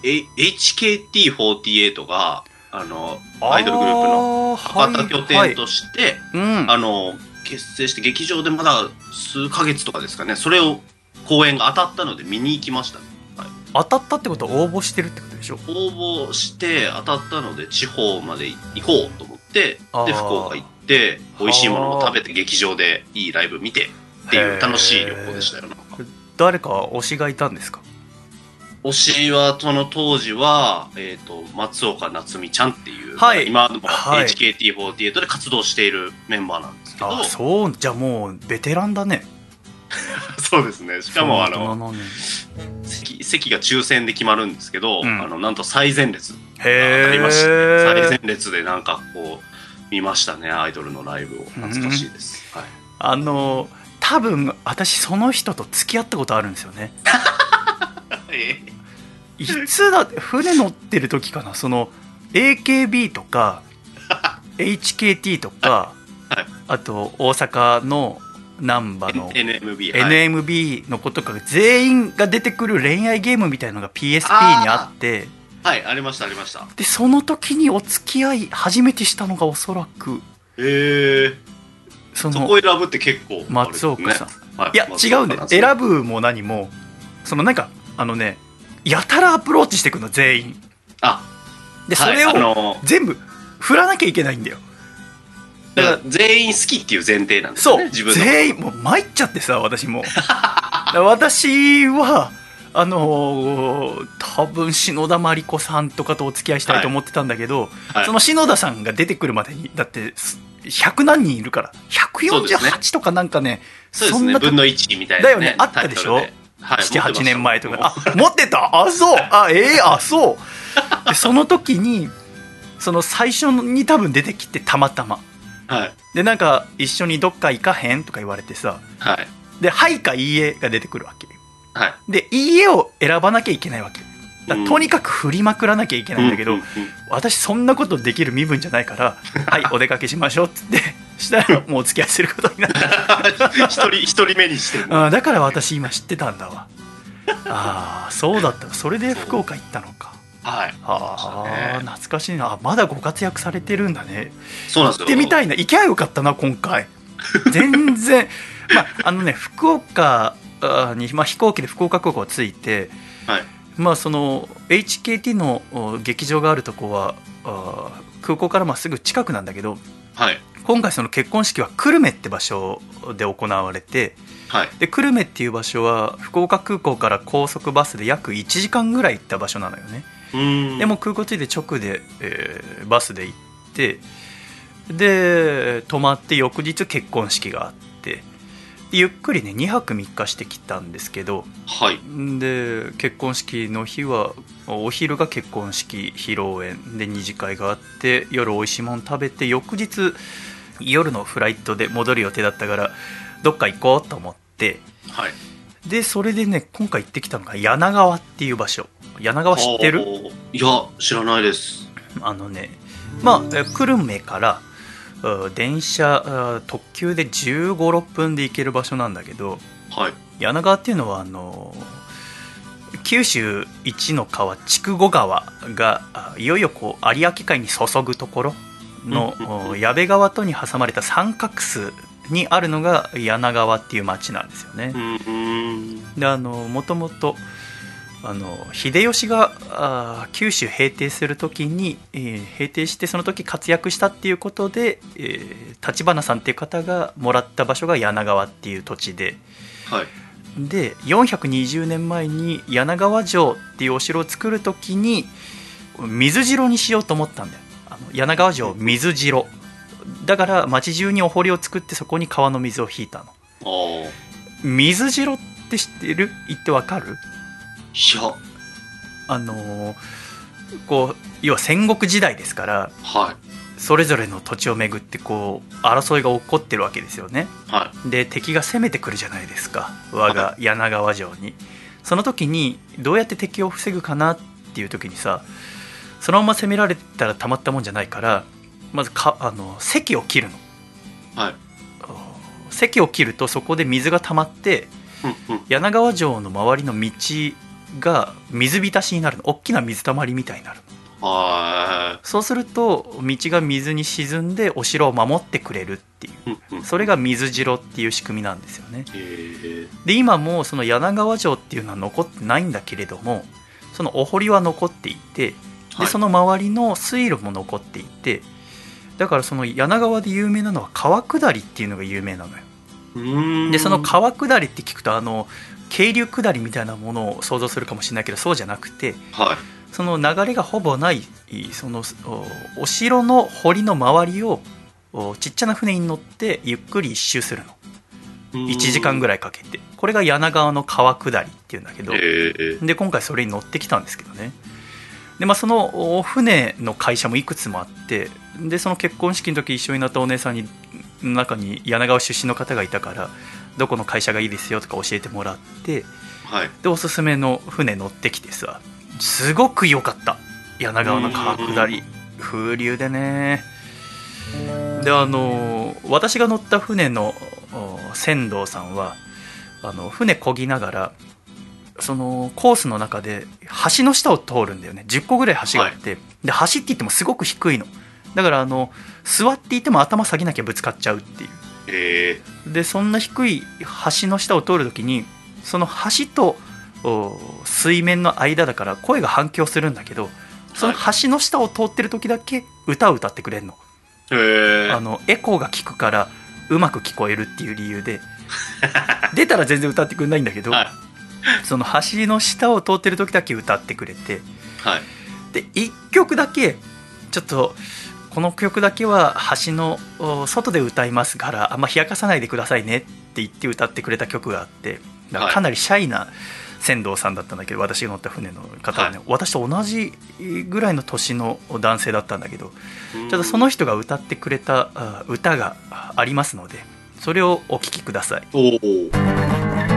S3: え HKT48 が、あの、アイドルグループの
S2: の
S3: 博多拠点として、
S2: うん。
S3: あの結成して劇場でまだ数ヶ月とかですかね。それを公演が当たったので見に行きました。
S2: 当たったってことは応募してるってことでしょ？
S3: 応募して当たったので地方まで行こうと思ってで福岡行って美味しいものも食べて劇場でいいライブ見てっていう楽しい旅行でしたよなんか。
S2: 誰か推しがいたんですか？
S3: 推しはその当時は、えー、と松岡夏美ちゃんっていう、
S2: はい。
S3: 今でも
S2: はい。
S3: HKT48 で活動しているメンバーなんですけど、
S2: あそうじゃあもうベテランだね。
S3: そうですね。しかもあの
S2: ね。
S3: 席席が抽選で決まるんですけど、
S2: うん。
S3: あのなんと最前列
S2: へ
S3: ありまして、最前
S2: え
S3: 列でなんかこう見ましたねアイドルのライブを。懐かしいです、はい、
S2: あの多分私その人と付き合ったことあるんですよね いつだ船乗ってる時かな？その AKB とか HKT とか、
S3: はい
S2: あと大阪の難波の
S3: NMB、はい、
S2: NMB の子とかが全員が出てくる恋愛ゲームみたいのが PSP にあって。
S3: はいありましたありました。
S2: でその時にお付き合い初めてしたのがおそらく。
S3: へえ
S2: その
S3: そこ選ぶって結構ね、
S2: 松岡さん、
S3: はい。
S2: いや違うんだよ
S3: さん
S2: 選ぶも何も。そのなんかあのねやたらアプローチしてくの全員。
S3: あ
S2: でそれ
S3: はいあ
S2: を
S3: の
S2: 全部振らなきゃいけないんだよ。
S3: だから全員好きっていう前提なんです
S2: そう、
S3: 自分の
S2: 全員もう参っちゃってさ私も。私はあのー多分篠田麻里子さんとかとお付き合いしたいと思ってたんだけど、
S3: はい。
S2: その篠田さんが出てくるまでにだってす100何人いるから
S3: そうですね
S2: 148とかなんかね
S3: そうです
S2: んな
S3: ね分の1みたいな、
S2: だよねあったでしょ？
S3: はい、
S2: 78年前とか。
S3: あ
S2: あ持ってた？あそう。あええあそう。でその時にその最初に多分出てきてたまたま。
S3: はい。
S2: でなんか一緒にどっか行かへんとか言われてさ。
S3: はい。
S2: で「はい」か「いいえ」が出てくるわけ。
S3: はい。
S2: で「いいえ」を選ばなきゃいけないわけ。とにかく振りまくらなきゃいけないんだけど、
S3: うんうんうん。
S2: 私そんなことできる身分じゃないから「はいお出かけしましょう」っつってしたらもうお付き合いすることになった。
S3: 一人一人目にしても
S2: あーだから私今知ってたんだわ。ああそうだったそれで福岡行ったのか。
S3: はい。
S2: あ
S3: ね。
S2: 懐かしいな。あまだご活躍されてるんだね。
S3: そうなんですよ。
S2: 行ってみたいな。行きゃよかったな今回。全然。まああのね福岡あに、まあ、飛行機で福岡空港着いて
S3: はい。
S2: まあその HKT のお劇場があるとこはあ空港からまあすぐ近くなんだけど
S3: はい
S2: 今回その結婚式は久留米って場所で行われて
S3: はい。
S2: で久留米っていう場所は福岡空港から高速バスで約1時間ぐらい行った場所なのよね。でも空港着いて直で、えーバスで行ってで泊まって翌日結婚式があってでゆっくりね2泊3日してきたんですけど
S3: はい。
S2: で結婚式の日はお昼が結婚式披露宴で二次会があって夜おいしいもん食べて翌日夜のフライトで戻る予定だったからどっか行こうと思って。
S3: はい。
S2: でそれでね今回行ってきたのが柳川っていう場所。柳川知ってる？
S3: いや知らないです。
S2: あのねまあえ久留米からうん電車あ特急で1 5 6分で行ける場所なんだけど
S3: はい。
S2: 柳川っていうのはあの九州一の川筑後川があいよいよこう有明海に注ぐところの 矢部川とに挟まれた三角州にあるのが柳川っていう町なんですよね。であのもともとあの秀吉が九州平定する時に、えー平定してその時活躍したっていうことでえー立花さんっていう方がもらった場所が柳川っていう土地で。
S3: はい。
S2: で420年前に柳川城っていうお城を作る時に水城にしようと思ったんだよ柳川城水城。だから町中にお堀を作ってそこに川の水を引いたの。水城って知ってる？言ってわかる？
S3: いや
S2: あのーこう要は戦国時代ですから
S3: はい。
S2: それぞれの土地をめぐってこう争いが起こってるわけですよね。
S3: は
S2: で敵が攻めてくるじゃないですか。我が柳川城に。その時にどうやって敵を防ぐかなっていう時にさそのまま攻められたらたまったもんじゃないからまずかあの堰を切るの。
S3: いはい。
S2: 堰を切るとそこで水が溜まって
S3: うんうん。
S2: 柳川城の周りの道が水浸しになるの。大きな水たまりみたいになる
S3: は
S2: そうすると道が水に沈んでお城を守ってくれるっていう。
S3: いうんうん。
S2: それが水城っていう仕組みなんですよね。で今もその柳川城っていうのは残ってないんだけれどもそのお堀は残っていて
S3: はい
S2: でその周りの水路も残っていてだからその柳川で有名なのは川下りっていうのが有名なのよ。でその川下りって聞くとあの渓流下りみたいなものを想像するかもしれないけどそうじゃなくて
S3: はい。
S2: その流れがほぼないそのおお城の堀の周りをおちっちゃな船に乗ってゆっくり一周するの。1時間ぐ
S3: らい
S2: かけて。これが柳川の川下りっていうんだけど。
S3: へえ
S2: で今回それに乗ってきたんですけどねでまあそのお船の会社もいくつもあってでその結婚式の時一緒になったお姉さんにの中に柳川出身の方がいたからどこの会社がいいですよとか教えてもらって
S3: はい。
S2: でおすすめの船乗ってきてさすごく良かった。柳川の川下り。風流でね。であの私が乗った船のお船頭さんはあの船漕ぎながらそのコースの中で橋の下を通るんだよね。10個ぐらい橋があって、で橋って言ってもすごく低いの。だからあの座っていても頭下げなきゃぶつかっちゃうっていう。
S3: え。
S2: でそんな低い橋の下を通るときにその橋とお水面の間だから声が反響するんだけどその橋の下を通ってる時だけ歌を歌ってくれんの,、
S3: ー、え。
S2: あのエコーが効くからうまく聞こえるっていう理由で。出たら全然歌ってくれないんだけど、
S3: はい
S2: その橋の下を通ってる時だけ歌ってくれて。
S3: はい。
S2: で1曲だけちょっとこの曲だけは橋のお外で歌いますからあんま冷やかさないでくださいねって言って歌ってくれた曲があってだかなりシャイな船頭さんだったんだけど私が乗った船の方はね、
S3: はい。
S2: 私と同じぐらいの年の男性だったんだけどちょっとその人が歌ってくれたあ歌がありますのでそれをお聴きください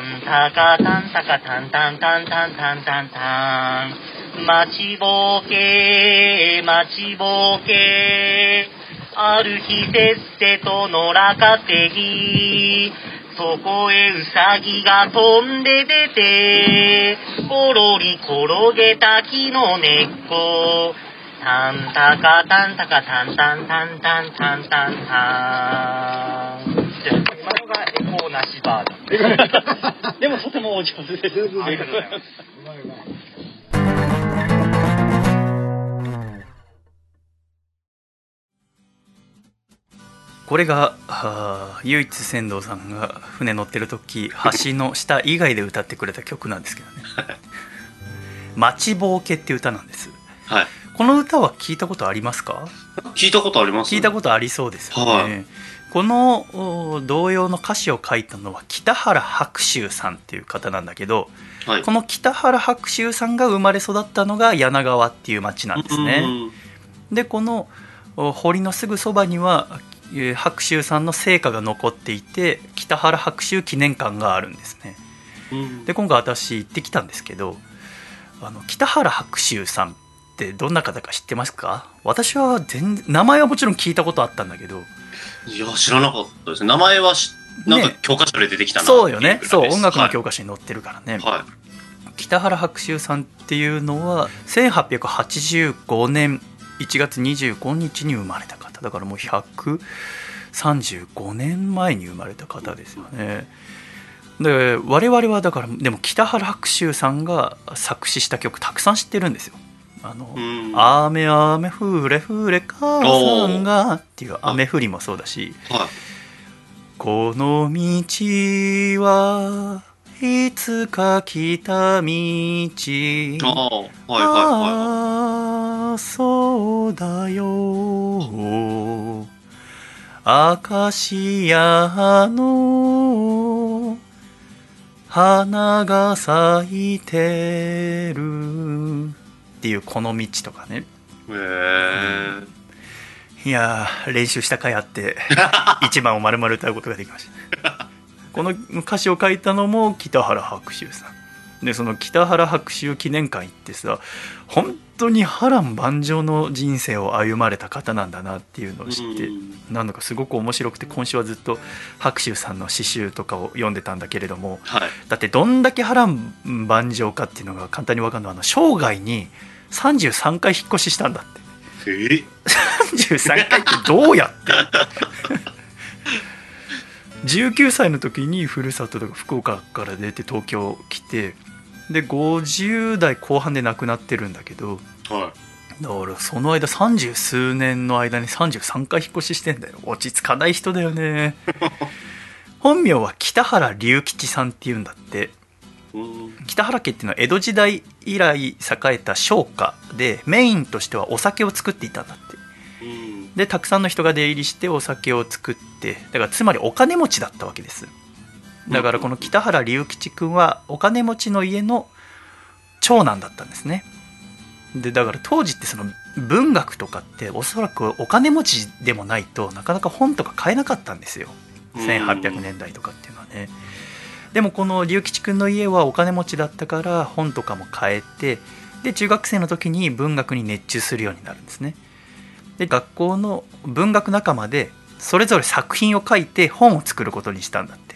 S4: ンタカタンタカタンタンタンタンタンタンタン待ちぼうけ待ちぼうけある日せっせと野良かてぎそこへウサギが飛んで出てコロリ転げた木の根っこタンタカタンタカタンタンタンタンタンタンタンじゃあ今のがエコーなしバージョン。でもとてもお上手です。ありがとうございます。
S2: これが唯一船頭さんが船乗ってる時橋の下以外で歌ってくれた曲なんですけどね「待ちぼうけ」って歌なんです。
S3: はい
S2: この歌は聞いたことありますか？
S3: 聞いたことあります。
S2: 聞いたことありそうですよね、
S3: はい
S2: このお童謡の歌詞を書いたのは北原白秋さんっていう方なんだけど
S3: はい。
S2: この北原白秋さんが生まれ育ったのが柳川っていう町なんですね、でこのお堀のすぐそばにはえー白秋さんの成果が残っていて北原白秋記念館があるんですね。で今回私行ってきたんですけどあの北原白秋さんってどんな方か知ってますか？私は全名前はもちろん聞いたことあったんだけど。
S3: いや知らなかったです。ね名前はしなんか
S2: ね
S3: 教科書で出てきたな
S2: そうよね。そう音楽の教科書に載ってるからね、
S3: はい、はい
S2: 北原白秋さんっていうのは1885年1月25日に生まれた方。だからもう135年前に生まれた方ですよね。で我々はだからでも北原白秋さんが作詞した曲たくさん知ってるんですよあの
S3: うん「
S2: 雨雨降れ降れ母さんが」っていう雨降りもそうだし
S3: はい「
S2: この道はいつか来た道」
S3: ああはいはい
S2: そうだよ。アカシアの花が咲いてるっていうこの道とかね。
S3: いへえ
S2: いやー練習した回あって 一番を丸々歌うことができました。この歌詞を書いたのも北原白秋さん。でその北原白秋記念館行ってさ本当に波乱万丈の人生を歩まれた方なんだなっていうのを知って
S3: うん。
S2: なんだかすごく面白くて今週はずっと白秋さんの詩集とかを読んでたんだけれども
S3: はい。
S2: だってどんだけ波乱万丈かっていうのが簡単に分かるのはあの生涯に33回引っ越ししたんだって。
S3: え
S2: ？33回ってどうやって？19歳の時にふるさととか福岡から出て東京来てで50代後半で亡くなってるんだけど
S3: は
S2: だからその間三十数年の間に33回引っ越ししてんだよ。落ち着かない人だよね。本名は北原隆吉さんっていうんだって北原家っていうのは江戸時代以来栄えた商家でメインとしてはお酒を作っていたんだって。
S3: うん。
S2: でたくさんの人が出入りしてお酒を作ってだからつまりお金持ちだったわけです。だからこの北原隆吉君はお金持ちの家の長男だったんですね。でだから当時ってその文学とかっておそらくお金持ちでもないとなかなか本とか買えなかったんですよ。1800年代とかっていうのはねでもこの龍吉くんの家はお金持ちだったから本とかも買えてで中学生の時に文学に熱中するようになるんですね。で学校の文学仲間でそれぞれ作品を書いて本を作ることにしたんだって、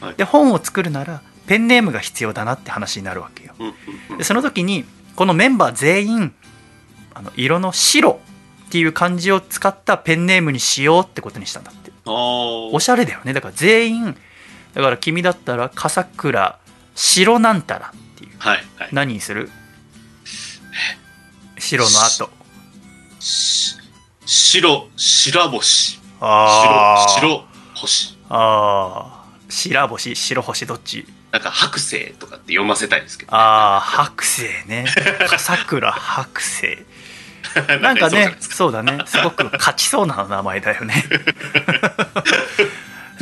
S3: はい。
S2: で本を作るならペンネームが必要だなって話になるわけよ。でその時にこのメンバー全員あの色の白っていう漢字を使ったペンネームにしようってことにしたんだって。おしゃれだよね。だから全員だから君だったら笠倉白なんたらっていう。
S3: はいはい。
S2: 何にする？白の後。
S3: し白白星。
S2: あ
S3: 白白星。
S2: あー。白星白星どっち？
S3: なんか白星とかって読ませたいですけど
S2: ああ白星ね。笠倉白星。なんかねそうだね。すごく勝ちそうな名前だよね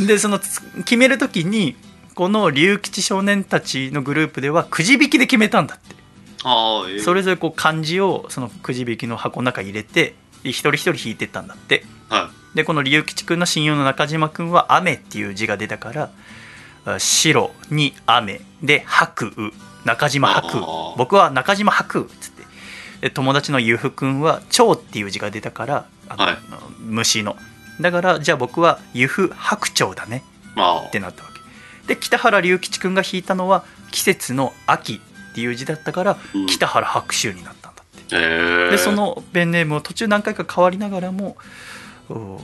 S2: でそのつ決める時にこの龍吉少年たちのグループではくじ引きで決めたんだって。
S3: ああ、えー。
S2: それぞれこう漢字をそのくじ引きの箱の中に入れて一人一人引いてったんだって。
S3: は
S2: でこの龍吉くんの親友の中島くんは「雨」っていう字が出たからあ白に雨。で白雨中島白雨僕は中島白雨っつって。で友達のゆふくんは蝶っていう字が出たからあの、
S3: はい。
S2: 虫のだからじゃあ僕はゆふ白鳥だね。ってなったわけ。で北原龍吉くんが引いたのは季節の秋っていう字だったから
S3: うん。
S2: 北原白秋になったんだって。
S3: え。ー、
S2: でそのペンネームを途中何回か変わりながらもお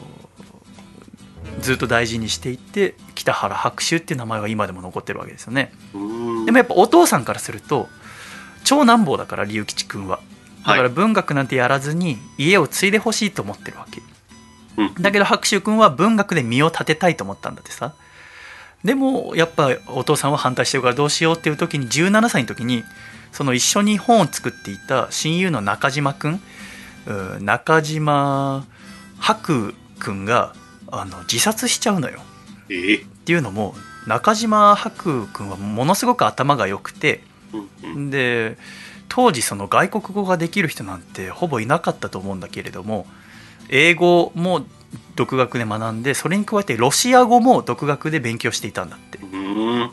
S2: ずっと大事にしていって北原白秋っていう名前は今でも残ってるわけですよね。でもやっぱお父さんからすると長男坊だから龍吉君は。だから文学なんてやらずに家を継いでほしいと思ってるわけ。
S3: うん
S2: だけど白秋君は文学で身を立てたいと思ったんだってさ。でもやっぱお父さんは反対してるからどうしようっていう時に17歳の時にその一緒に本を作っていた親友の中島君うん中島白君があの自殺しちゃうのよ。
S3: えー
S2: っていうのも中島白君はものすごく頭が良くてで当時その外国語ができる人なんてほぼいなかったと思うんだけれども英語も独学で学んでそれに加えてロシア語も独学で勉強していたんだって。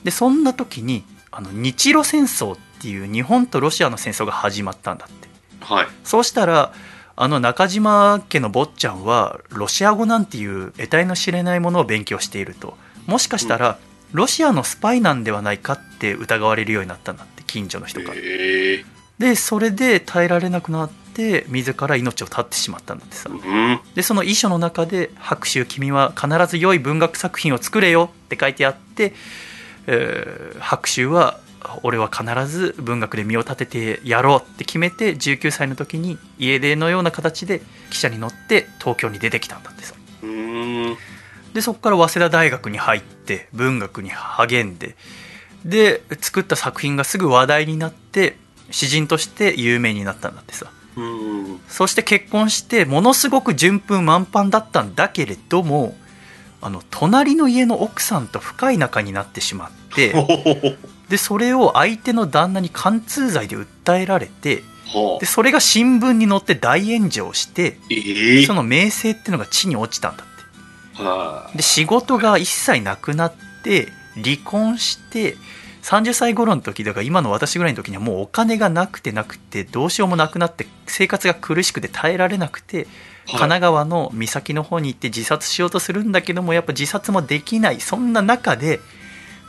S2: でそんな時にあの日露戦争っていう日本とロシアの戦争が始まったんだって。
S3: はい。
S2: そうしたらあの中島家の坊ちゃんはロシア語なんていう得体の知れないものを勉強していると。もしかしたらロシアのスパイなんではないかって疑われるようになったんだって近所の人から。
S3: え
S2: でそれで耐えられなくなって自ら命を絶ってしまったんだってさ。
S3: ー、うん。
S2: でその遺書の中で「白秋君は必ず良い文学作品を作れよ」って書いてあって、えー白秋は「俺は必ず文学で身を立ててやろう」って決めて19歳の時に家出のような形で汽車に乗って東京に出てきたんだってさ。
S3: うーん。
S2: でそこから早稲田大学に入って文学に励んでで作った作品がすぐ話題になって詩人として有名になったんだってさそして結婚してものすごく順風満帆だったんだけれどもあの隣の家の奥さんと深い仲になってしまって でそれを相手の旦那に貫通罪で訴えられて
S3: は
S2: でそれが新聞に載って大炎上して
S3: えー、
S2: その名声っていうのが地に落ちたんだって。
S3: は
S2: で仕事が一切なくなって離婚して30歳頃の時だから今の私ぐらいの時にはもうお金がなくてなくてどうしようもなくなって生活が苦しくて耐えられなくて神奈川の岬の方に行って自殺しようとするんだけどもやっぱ自殺もできないそんな中で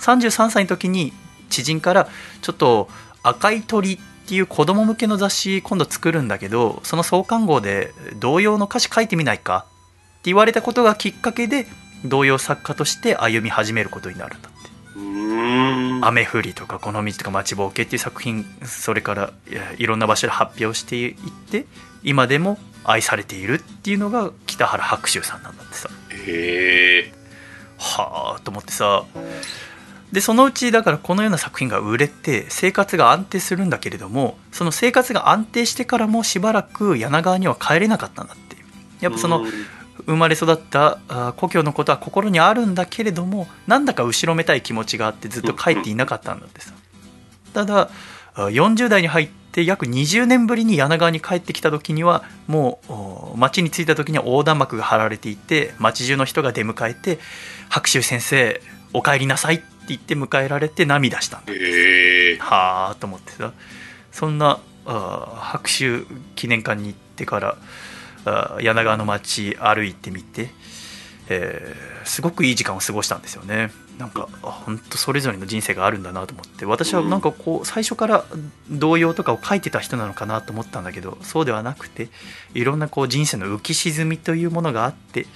S2: 33歳の時に知人からちょっと「赤い鳥」っていう子供向けの雑誌今度作るんだけどその創刊号で童謡の歌詞書いてみないかって言われたことがきっかけで童謡作家として歩み始めることになるんだ雨降りとかこの道とか待ちぼうけっていう作品それからいろんな場所で発表していって今でも愛されているっていうのが北原白秋さんなんだってさ。
S3: へえ。
S2: はあと思ってさ。でそのうちだからこのような作品が売れて生活が安定するんだけれどもその生活が安定してからもしばらく柳川には帰れなかったんだって。やっぱその生まれ育ったあ故郷のことは心にあるんだけれどもなんだか後ろめたい気持ちがあってずっと帰っていなかったんだってさ。ただあ40代に入って約20年ぶりに柳川に帰ってきた時にはもうお町に着いた時には横断幕が張られていて町中の人が出迎えて「白秋先生お帰りなさい」って言って迎えられて涙したんだ
S3: へえ
S2: はあと思ってさ。そんなあ白秋記念館に行ってからあ柳川の街歩いてみて、えーすごくいい時間を過ごしたんですよね。なんか本当それぞれの人生があるんだなと思って。私はなんかこう最初から童謡とかを書いてた人なのかなと思ったんだけどそうではなくていろんなこう人生の浮き沈みというものがあって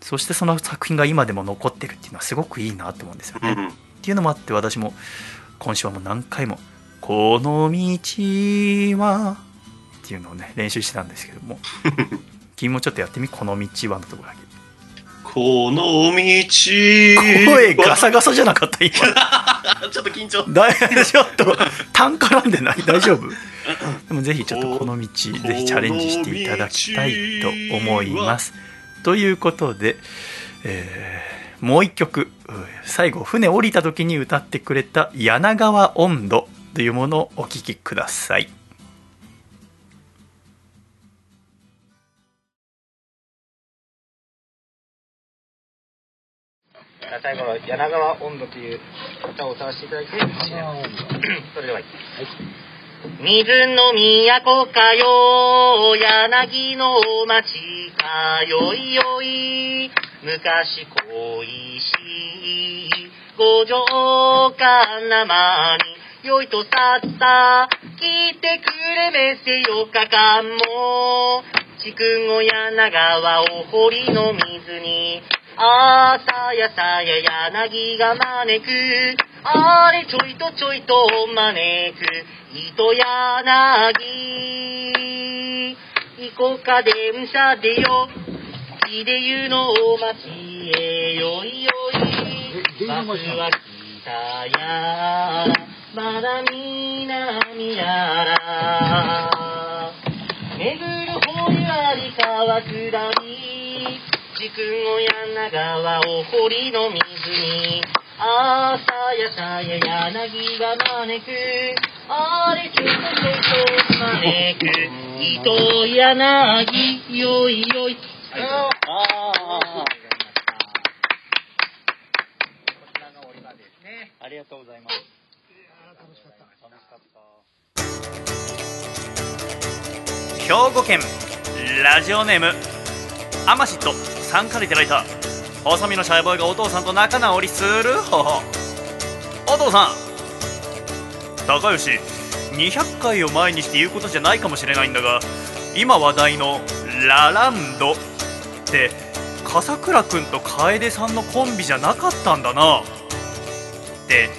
S2: そしてその作品が今でも残ってるっていうのはすごくいいなと思うんですよね。
S3: うん。
S2: っていうのもあって私も今週はもう何回も「この道は」っていうのをね練習してたんですけども。君もちょっとやってみ「この道は」のところだけ。
S3: この道。
S2: 声ガサガサじゃなかった今。
S3: ちょっと緊張。
S2: だいちょっと単絡んでない？大丈夫？でもぜひちょっとこの道ぜひチャレンジしていただきたいと思います。ということで、えーもう一曲。うん最後船降りた時に歌ってくれた「柳川温度」というものをお聴きください
S5: 最後の柳川温度という歌を歌わせていただいて、それでは、
S4: 水の都かよ、柳の町かよいよい、昔恋しい、五条かなまに、よいとさっさ、来てくれめせよかかも、筑後柳川お堀の水に、あさやさや柳が招く、あれちょいとちょいと招く、糸柳。行こうか電車でよ、秀湯のお町へよいよい。バスは北や、まだ南やら。巡る堀割川下り、筑後柳川お堀の水に、あさやさや柳が招く、あれちょいと招く、糸柳、よいよい。
S5: ありがとうございます。
S2: 兵庫県ラジオネームアマシットさんからいただいた。細身のシャイボーイがお父さんと仲直りする方法。お父さん。高吉200回を前にして言うことじゃないかもしれないんだが今話題のラランドって笠倉くんと楓さんのコンビじゃなかったんだな。って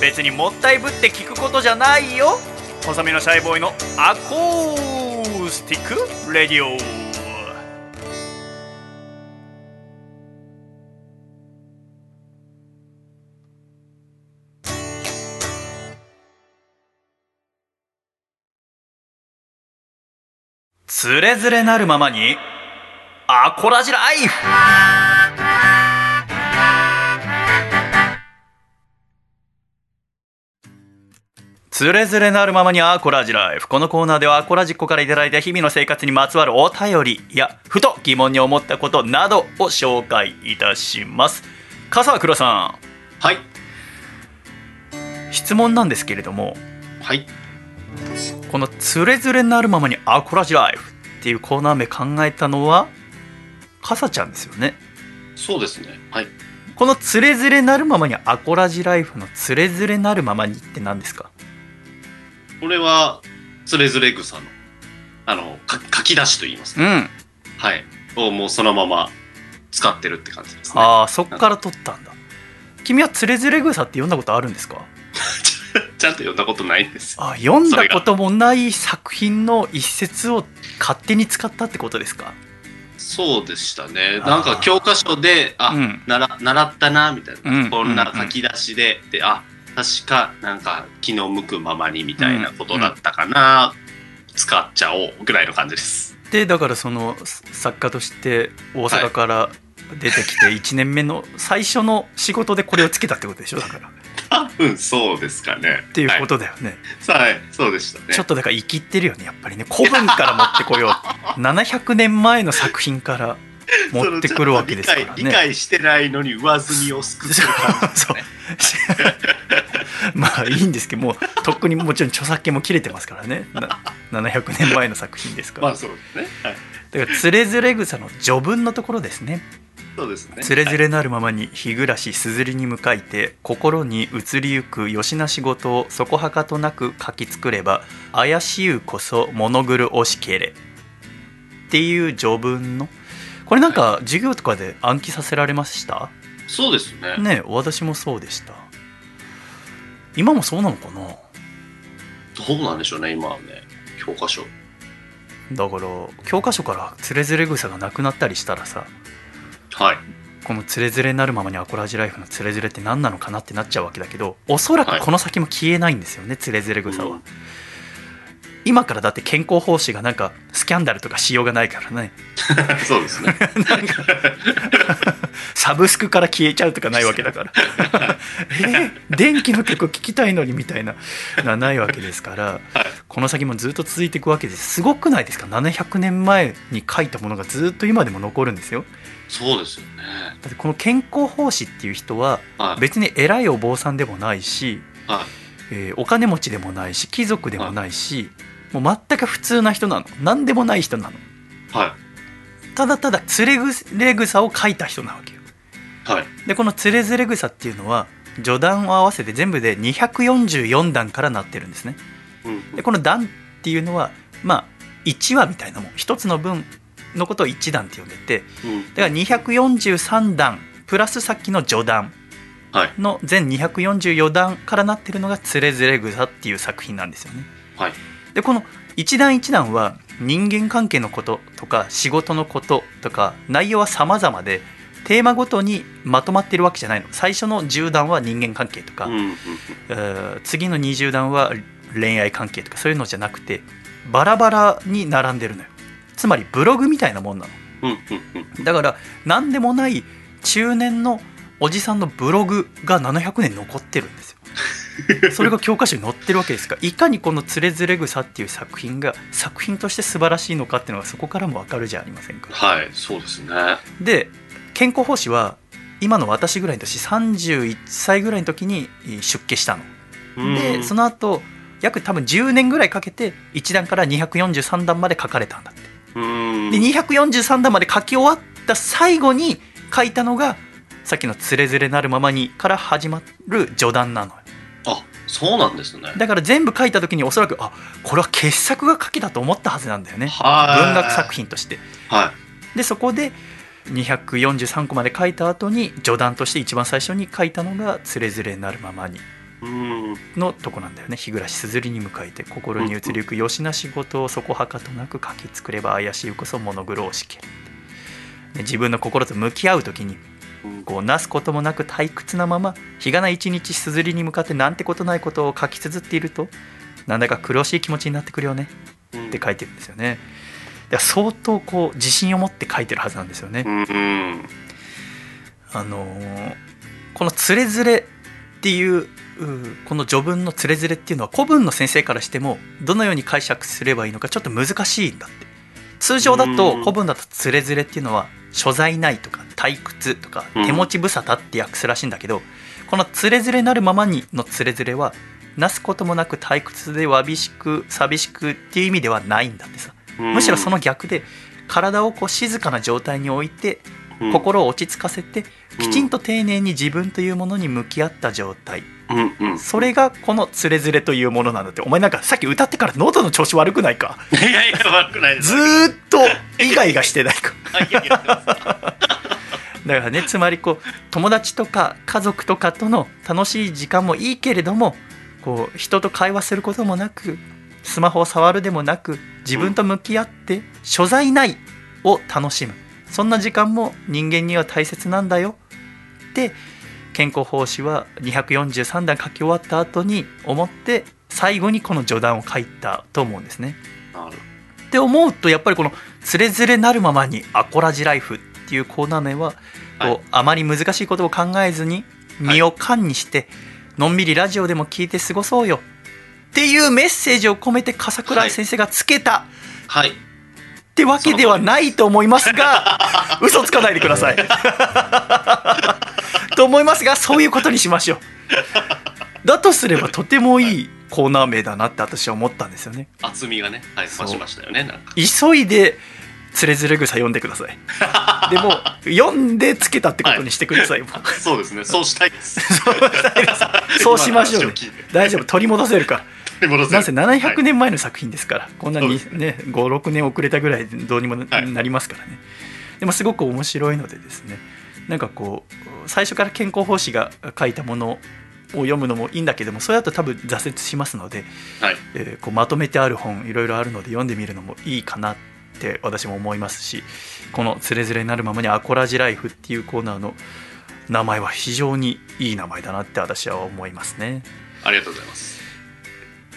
S2: 別にもったいぶって聞くことじゃないよ。細身のシャイボーイのアコースティックレディオ。つれづれなるままにアコラジライフ。つれづれなるままにアコラジライフ。このコーナーではアコラジッコからいただいた日々の生活にまつわるお便りやふと疑問に思ったことなどを紹介いたします。笠倉さ
S3: はい。
S2: ん質問なんですけれども
S3: はい。
S2: この「つれづれなるままにアコラジライフ」っていうコーナー名考えたのはかさちゃんですよね。
S3: そうですね。はい。
S2: この「つれづれなるままにアコラジライフ」の「つれづれなるままに」って何ですか？
S3: これはつれづれ草のあのか書き出しと言いますか、
S2: うん。
S3: はい。をもうそのまま使ってるって感じですね。
S2: ああそっから取ったんだ。君は「つれづれ草」って読んだことあるんですか？
S3: ちゃんと読んだことないんです。よ
S2: あ読んだこともない作品の一節を勝手に使ったってことですか？
S3: そうでしたね。なんか教科書であ、
S2: うん。
S3: なら習ったなみたいな、
S2: うん
S3: こんな書き出しで、であ確かなんか気の向くままにみたいなことだったかな、使っちゃおうぐらいの感じです。
S2: でだからその作家として大阪から出てきて1年目の最初の仕事でこれをつけたってことでしょ？だから。っ
S3: 多分そうですかね。
S2: ていうことだよね、
S3: はい、はい、そうでしたね。
S2: ちょっとだから生きってるよねやっぱりね。古文から持ってこよう。700年前の作品から持ってくるわけですからね。
S3: 理解理解してないのに上積みをすくってる感じ
S2: そう。まあいいんですけどもうとっくにもちろん著作権も切れてますからね。な700年前の作品ですから、
S3: まあそうですね。はい。
S2: だから「つれづれ草」の序文のところですね
S3: そうですね。
S2: つれづれなるままに日暮らしすずりに向かいて心に移りゆくよしな仕事をそこはかとなく書き作れば怪しゆこそ物狂おしけれっていう序文のこれなんか授業とかで暗記させられました？
S3: そうですね。
S2: ね私もそうでした今もそうなのかな？
S3: どうなんでしょうね、今はね。教科書。
S2: だから教科書からつれづれ草がなくなったりしたらさ
S3: はい。
S2: このつれづれなるままにアコラジライフのつれづれって何なのかなってなっちゃうわけだけどおそらくこの先も消えないんですよね、つれづれ草は、
S3: うん。
S2: 今からだって健康奉仕がなんかスキャンダルとかしようがないからね。
S3: そうですね。
S2: なんかサブスクから消えちゃうとかないわけだから。え電気の曲聴きたいのにみたいなのはないわけですからこの先もずっと続いていくわけです。すごくないですか？700年前に書いたものがずっと今でも残るんですよ
S3: そうですよね。
S2: だってこの健康奉仕っていう人は
S3: はい。
S2: 別に偉いお坊さんでもないし、
S3: はい。
S2: えーお金持ちでもないし貴族でもないし、もう全く普通な人なの何でもない人なの
S3: は
S2: ただただつれぐれ草を書いた人なわけよ
S3: い。はい。
S2: でこのつれづれ草っていうのは序段を合わせて全部で244段からなってるんですね
S3: うん
S2: でこの段っていうのはまあ1話みたいなもん一つの文のことを1段って呼んでて
S3: うん。
S2: だから243段プラスさっきの序段
S3: はい。
S2: の全244段からなってるのが「つれづれ草」っていう作品なんですよね。
S3: はい。
S2: でこの一段一段は人間関係のこととか仕事のこととか内容は様々でテーマごとにまとまっているわけじゃないの最初の10段は人間関係とか、
S3: うん。
S2: 次の20段は恋愛関係とかそういうのじゃなくてバラバラに並んでるのよつまりブログみたいなもんなの。だから何でもない中年のおじさんのブログが700年残ってるんですよ それが教科書に載ってるわけですからいかにこの「つれづれ草」っていう作品が作品として素晴らしいのかっていうのがそこからも分かるじゃありませんか
S3: はい。そうですね。
S2: で健康奉仕は今の私ぐらいの年31歳ぐらいの時に出家したの
S3: うん
S2: でその後約多分10年ぐらいかけて1段から243段まで書かれたんだって
S3: うん。
S2: で243段まで書き終わった最後に書いたのがさっきの「つれづれなるままに」から始まる序段なのよ
S3: あ、そうなんですね。
S2: だから全部書いた時におそらくあこれは傑作が書けたと思ったはずなんだよね
S3: はい。
S2: 文学作。品として
S3: は
S2: でそこで243個まで書いた後に序段として一番最初に書いたのが「つれづれなるままに
S3: い。うん。」
S2: のとこなんだよね。日暮すずりに向かいて心に移りゆくよしな仕事をそこはかとなく書き作れば怪しいこそ物苦労しける。で自分の心と向き合う時に
S3: うん。
S2: こうなすこともなく退屈なまま日がな一日すずりに向かってなんてことないことを書き綴っているとなんだか苦しい気持ちになってくるよね。って書いてるんですよね。いや相当こう自信を持って書いてるはずなんですよね。あのーこの「つれづれ」っていううこの序文の「つれづれ」っていうのは古文の先生からしてもどのように解釈すればいいのかちょっと難しいんだって。通常だと
S3: うん。
S2: 古文だと「つれづれ」っていうのは所在ないとか退屈とか
S3: うん
S2: 手持ち無沙汰って訳すらしいんだけどこの「つれづれなるままに」の「つれづれ」はなすこともなく退屈でわびしく寂しくっていう意味ではないんだってさ。むしろその逆で体をこう静かな状態に置いて
S3: うん、
S2: 心を落ち着かせて
S3: うん
S2: きちんと丁寧に自分というものに向き合った状態
S3: うんうん。
S2: それがこの「つれづれ」というものなんだって。お前なんかさっき歌ってから喉の調子悪くないか？
S3: いやいや、悪くないです。
S2: ずーっとイガイガしてないか？だからねつまりこう友達とか家族とかとの楽しい時間もいいけれどもこう人と会話することもなくスマホを触るでもなく自分と向き合って所在ないを楽しむ。そんな時間も人間には大切なんだよ。って健康奉仕は243段書き終わった後に思って最後にこの序段を書いたと思うんですね。って思うとやっぱりこの「つれづれなるままにアコラジライフ」っていうコーナー名はこう、
S3: はい
S2: あまり難しいことを考えずに身を缶にして、のんびりラジオでも聞いて過ごそうよっていうメッセージを込めて笠倉先生がつけた
S3: はい。
S2: ってわけではないと思いますが 嘘つかないでください と思いますがそういうことにしましょう。だとすればとてもいいコーナー名だなって私は思ったんですよね。
S3: 厚みがねはい
S2: そう。
S3: 増しましたよねなんか。
S2: 急いでつれづれ草読んでください。でも読んでつけたってことにしてください、もう。
S3: そうですね そうしたいです。
S2: そうしましょうね。大丈夫。取り戻せるか。ら
S3: 取り戻せる。
S2: なんせ700
S3: はい。
S2: 年前の作品ですから、こんなにね56年遅れたぐらいでどうにもな,、りますからね。でもすごく面白いのでですねなんかこう最初から健康奉仕が書いたものを読むのもいいんだけどもそれだと多分挫折しますので、
S3: はい。
S2: えーこうまとめてある本いろいろあるので読んでみるのもいいかなって私も思いますしこの「つれづれになるままにアコラジライフ」っていうコーナーの名前は非常にいい名前だなって私は思いますね。
S3: ありがとうございます。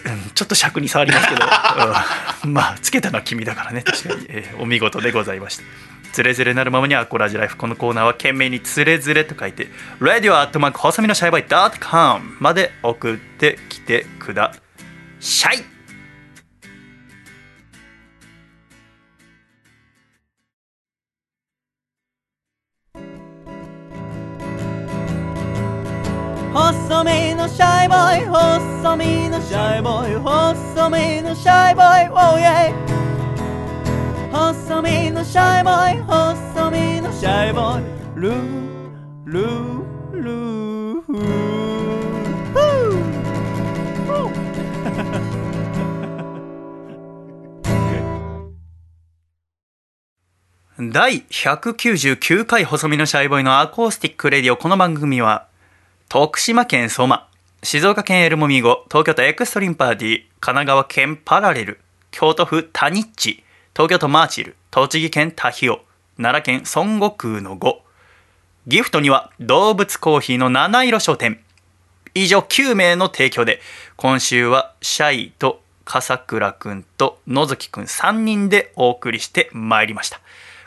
S2: うんちょっと尺に触りますけど、うんまあつけたのは君だからね確かに、えーお見事でございましたつれづれなるままにアコラジライフ。このコーナーは懸命につれづれと書いて radio アットマーク細身のシャイバイ .com まで送ってきてください。
S6: 細身のシャイボーイ細身のシャイボーイ細身のシャイボーイ Oh yeah 細身のシャイボーイ細身のシャイボーイ。ルールールー。フー。
S2: 第199回細身のシャイボーイのアコースティックレディオこの番組は徳島県相馬静岡県エルモミーゴ東京都エクストリームパーティー神奈川県パラレル京都府タニッチ東京都マーチル栃木県タヒオ奈良県孫悟空の5ギフトには動物コーヒーの七色商店。以上9名の提供で今週はシャイと笠倉くんと野月くん3人でお送りしてまいりました。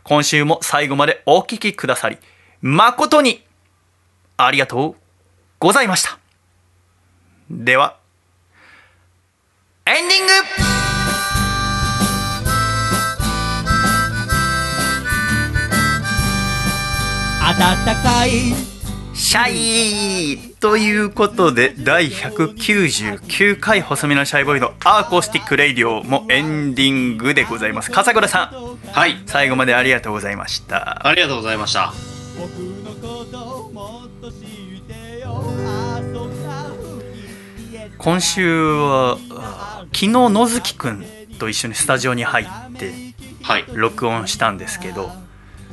S2: 今週も最後までお聞きくださり誠にありがとうございました。ではエンディング。
S6: 暖かい。
S2: シャイということで第199回細身のシャイボーイのアーコースティックレイディオもエンディングでございます。笠倉さん。
S3: はい。
S2: 最後までありがとうございました。
S3: ありがとうございました。
S2: 今週はあ昨日野月くんと一緒にスタジオに入って
S3: はい。
S2: 録音したんですけど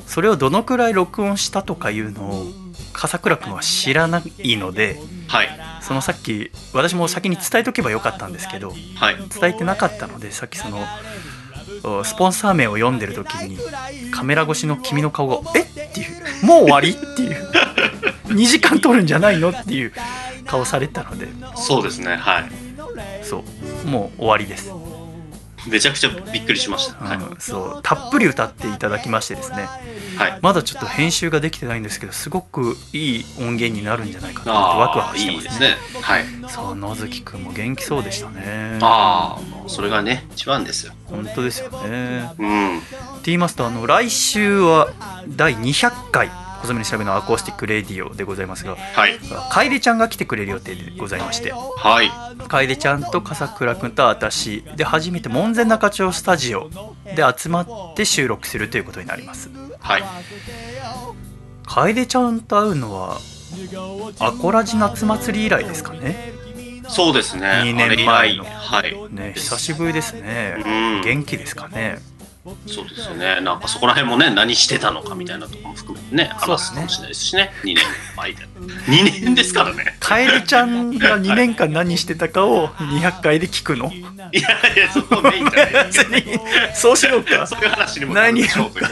S2: それをどのくらい録音したとかいうのを笠倉くんは知らないので
S3: はい
S2: そのさっき私も先に伝えとけばよかったんですけど
S3: はい
S2: 伝えてなかったのでさっきそのおスポンサー名を読んでる時にカメラ越しの君の顔が「え？っ?」ていう「もう終わり?」っていう「2時間撮るんじゃないの?」っていう顔されたので
S3: そうですねはい
S2: そうもう終わりです、
S3: めちゃくちゃびっくりしました。はい、
S2: うん、そうたっぷり歌っていただきましてですね。
S3: はい、
S2: まだちょっと編集ができてないんですけどすごくいい音源になるんじゃないかなと
S3: あ
S2: ワクワ
S3: あ
S2: クしてまね。
S3: いいですすね。はい。
S2: そう野月くんも元気そうでしたね。
S3: ああそれがね一番ですよ。
S2: 本当ですよね。
S3: うん。
S2: って言いますとあの来週は第200回細身のシャイボーイのアコースティックレディオでございますが
S3: はい。
S2: 楓ちゃんが来てくれる予定でございまして。
S3: はい。
S2: 楓ちゃんと笠倉くんと私で初めて門前仲町スタジオで集まって収録するということになります。
S3: はい。
S2: 楓ちゃんと会うのはアコラジ夏祭り以来ですかね。
S3: そうですね。
S2: 二年前の。
S3: 来。はい。
S2: ね久しぶりですね。
S3: うん。
S2: 元気ですかね
S3: そうですよね。なんかそこら辺もね何してたのかみたいなところも含めてね話すかもしれないですしね。2年前で。2年ですからね。
S2: 楓ちゃんが2年間何してたかを200回で聞くの？
S3: いやいやそこメインじゃない
S2: 別にそうしようか。
S3: そういう話にもなる
S2: 何
S3: でしょうとい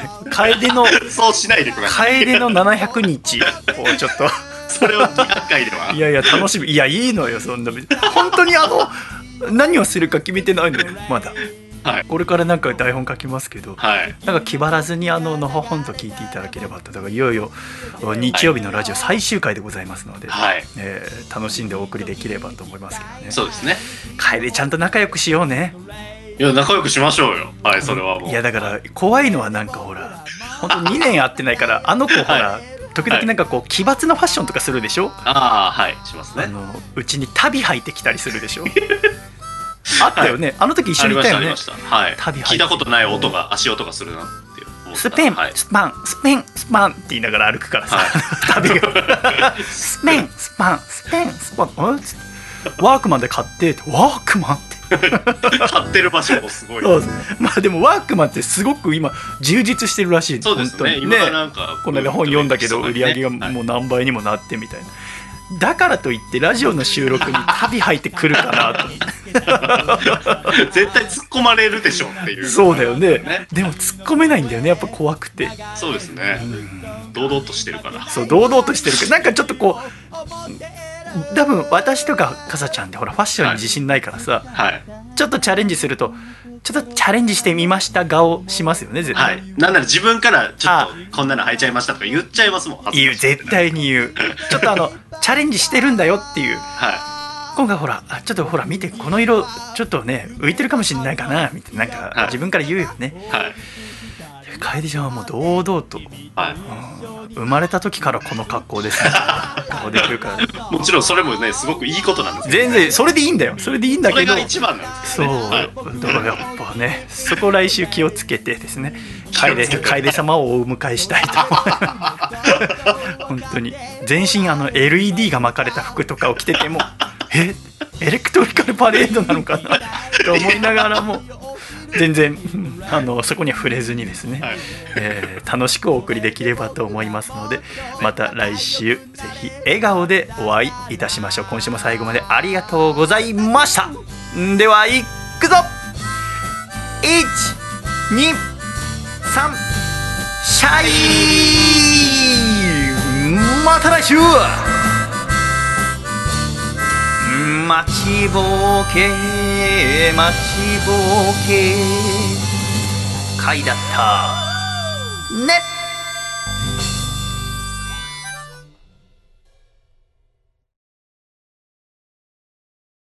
S2: の
S3: そうしないでください。
S2: 楓の700日。をちょっと。
S3: それを200回では。い
S2: やいや楽しみ。いやいいのよそんな別に。本当にあの何をするか決めてないのよまだ
S3: はい。
S2: これからなんか台本書きますけど
S3: はい。
S2: なんか気張らずにあののほほんと聞いていただければとだからいよいよ日曜日のラジオ最終回でございますので、
S3: はい。
S2: えー楽しんでお送りできればと思いますけどね。
S3: そうですね。
S2: 楓ちゃんと仲良くしようね。
S3: いや仲良くしましょうよ。はいそれはもう。
S2: いやだから怖いのはなんかほら本当2年会ってないから あの子ほら、時々なんかこう奇抜なファッションとかするでしょ、
S3: ああはい。しますね。
S2: あのうちに旅履いてきたりするでしょ？あったよね、あの時一緒にいたよね。
S3: はい。聞いたことない音が足音がするなって
S2: スペン、
S3: はい。
S2: スパンスペンスパンって言いながら歩くからさ、
S3: はい。
S2: 旅がスペン スパンスペンスパンワークマンで買ってって。ワークマンって。
S3: 買ってる場所もすごい。
S2: そうまあでもワークマンってすごく今充実してるらしい。
S3: そうですね。
S2: 本当に。
S3: 今なんか
S2: この間本読んだけど売り上げがもう何倍にもなってみたいなだからといってラジオの収録に旅入ってくるかなと。
S3: 絶対突っ込まれるでしょっていう。
S2: そうだよね。
S3: ね。
S2: でも突っ込めないんだよね。やっぱ怖くて。
S3: そうですね。堂々としてるから。
S2: そう堂々としてるけど。なんかちょっとこう多分私とかかさちゃんってほらファッションに自信ないからさ、
S3: はい。
S2: ちょっとチャレンジするとちょっとチャレンジしてみました顔しますよね絶対、
S3: はい。なんなら自分からちょっとこんなの履いちゃいましたとか言っちゃいますもん
S2: 言う。絶対に言う。ちょっとあのチャレンジしてるんだよっていう。
S3: は
S2: 今回ほらあちょっとほら見てこの色ちょっとね浮いてるかもしれないかなみたいな。なんか
S3: はい。
S2: 自分から言うよね、
S3: いはい
S2: 楓ちゃんはもう堂々と。
S3: はい。
S2: 生まれた時からこの格好ですね。顔できるから。ね
S3: もちろんそれもねすごくいいことなんですよ
S2: 全然それでいいんだよ。それでいいんだけど。
S3: それが一番なんです
S2: そう
S3: けどね。はい。
S2: だからやっぱねそこ来週気をつけてですね。楓楓様をお迎えしたいと。本当に。全身あの LED が巻かれた服とかを着ててもえ？エレクトリカルパレードなのかな？と思いながらも全然うんあのそこには触れずにですね、
S3: はい。
S2: えー楽しくお送りできればと思いますのでまた来週ぜひ笑顔でお会いいたしましょう。今週も最後までありがとうございました。んではいくぞ。123シャイまた来週待ちぼうけ待ちぼうけ。回だった。ね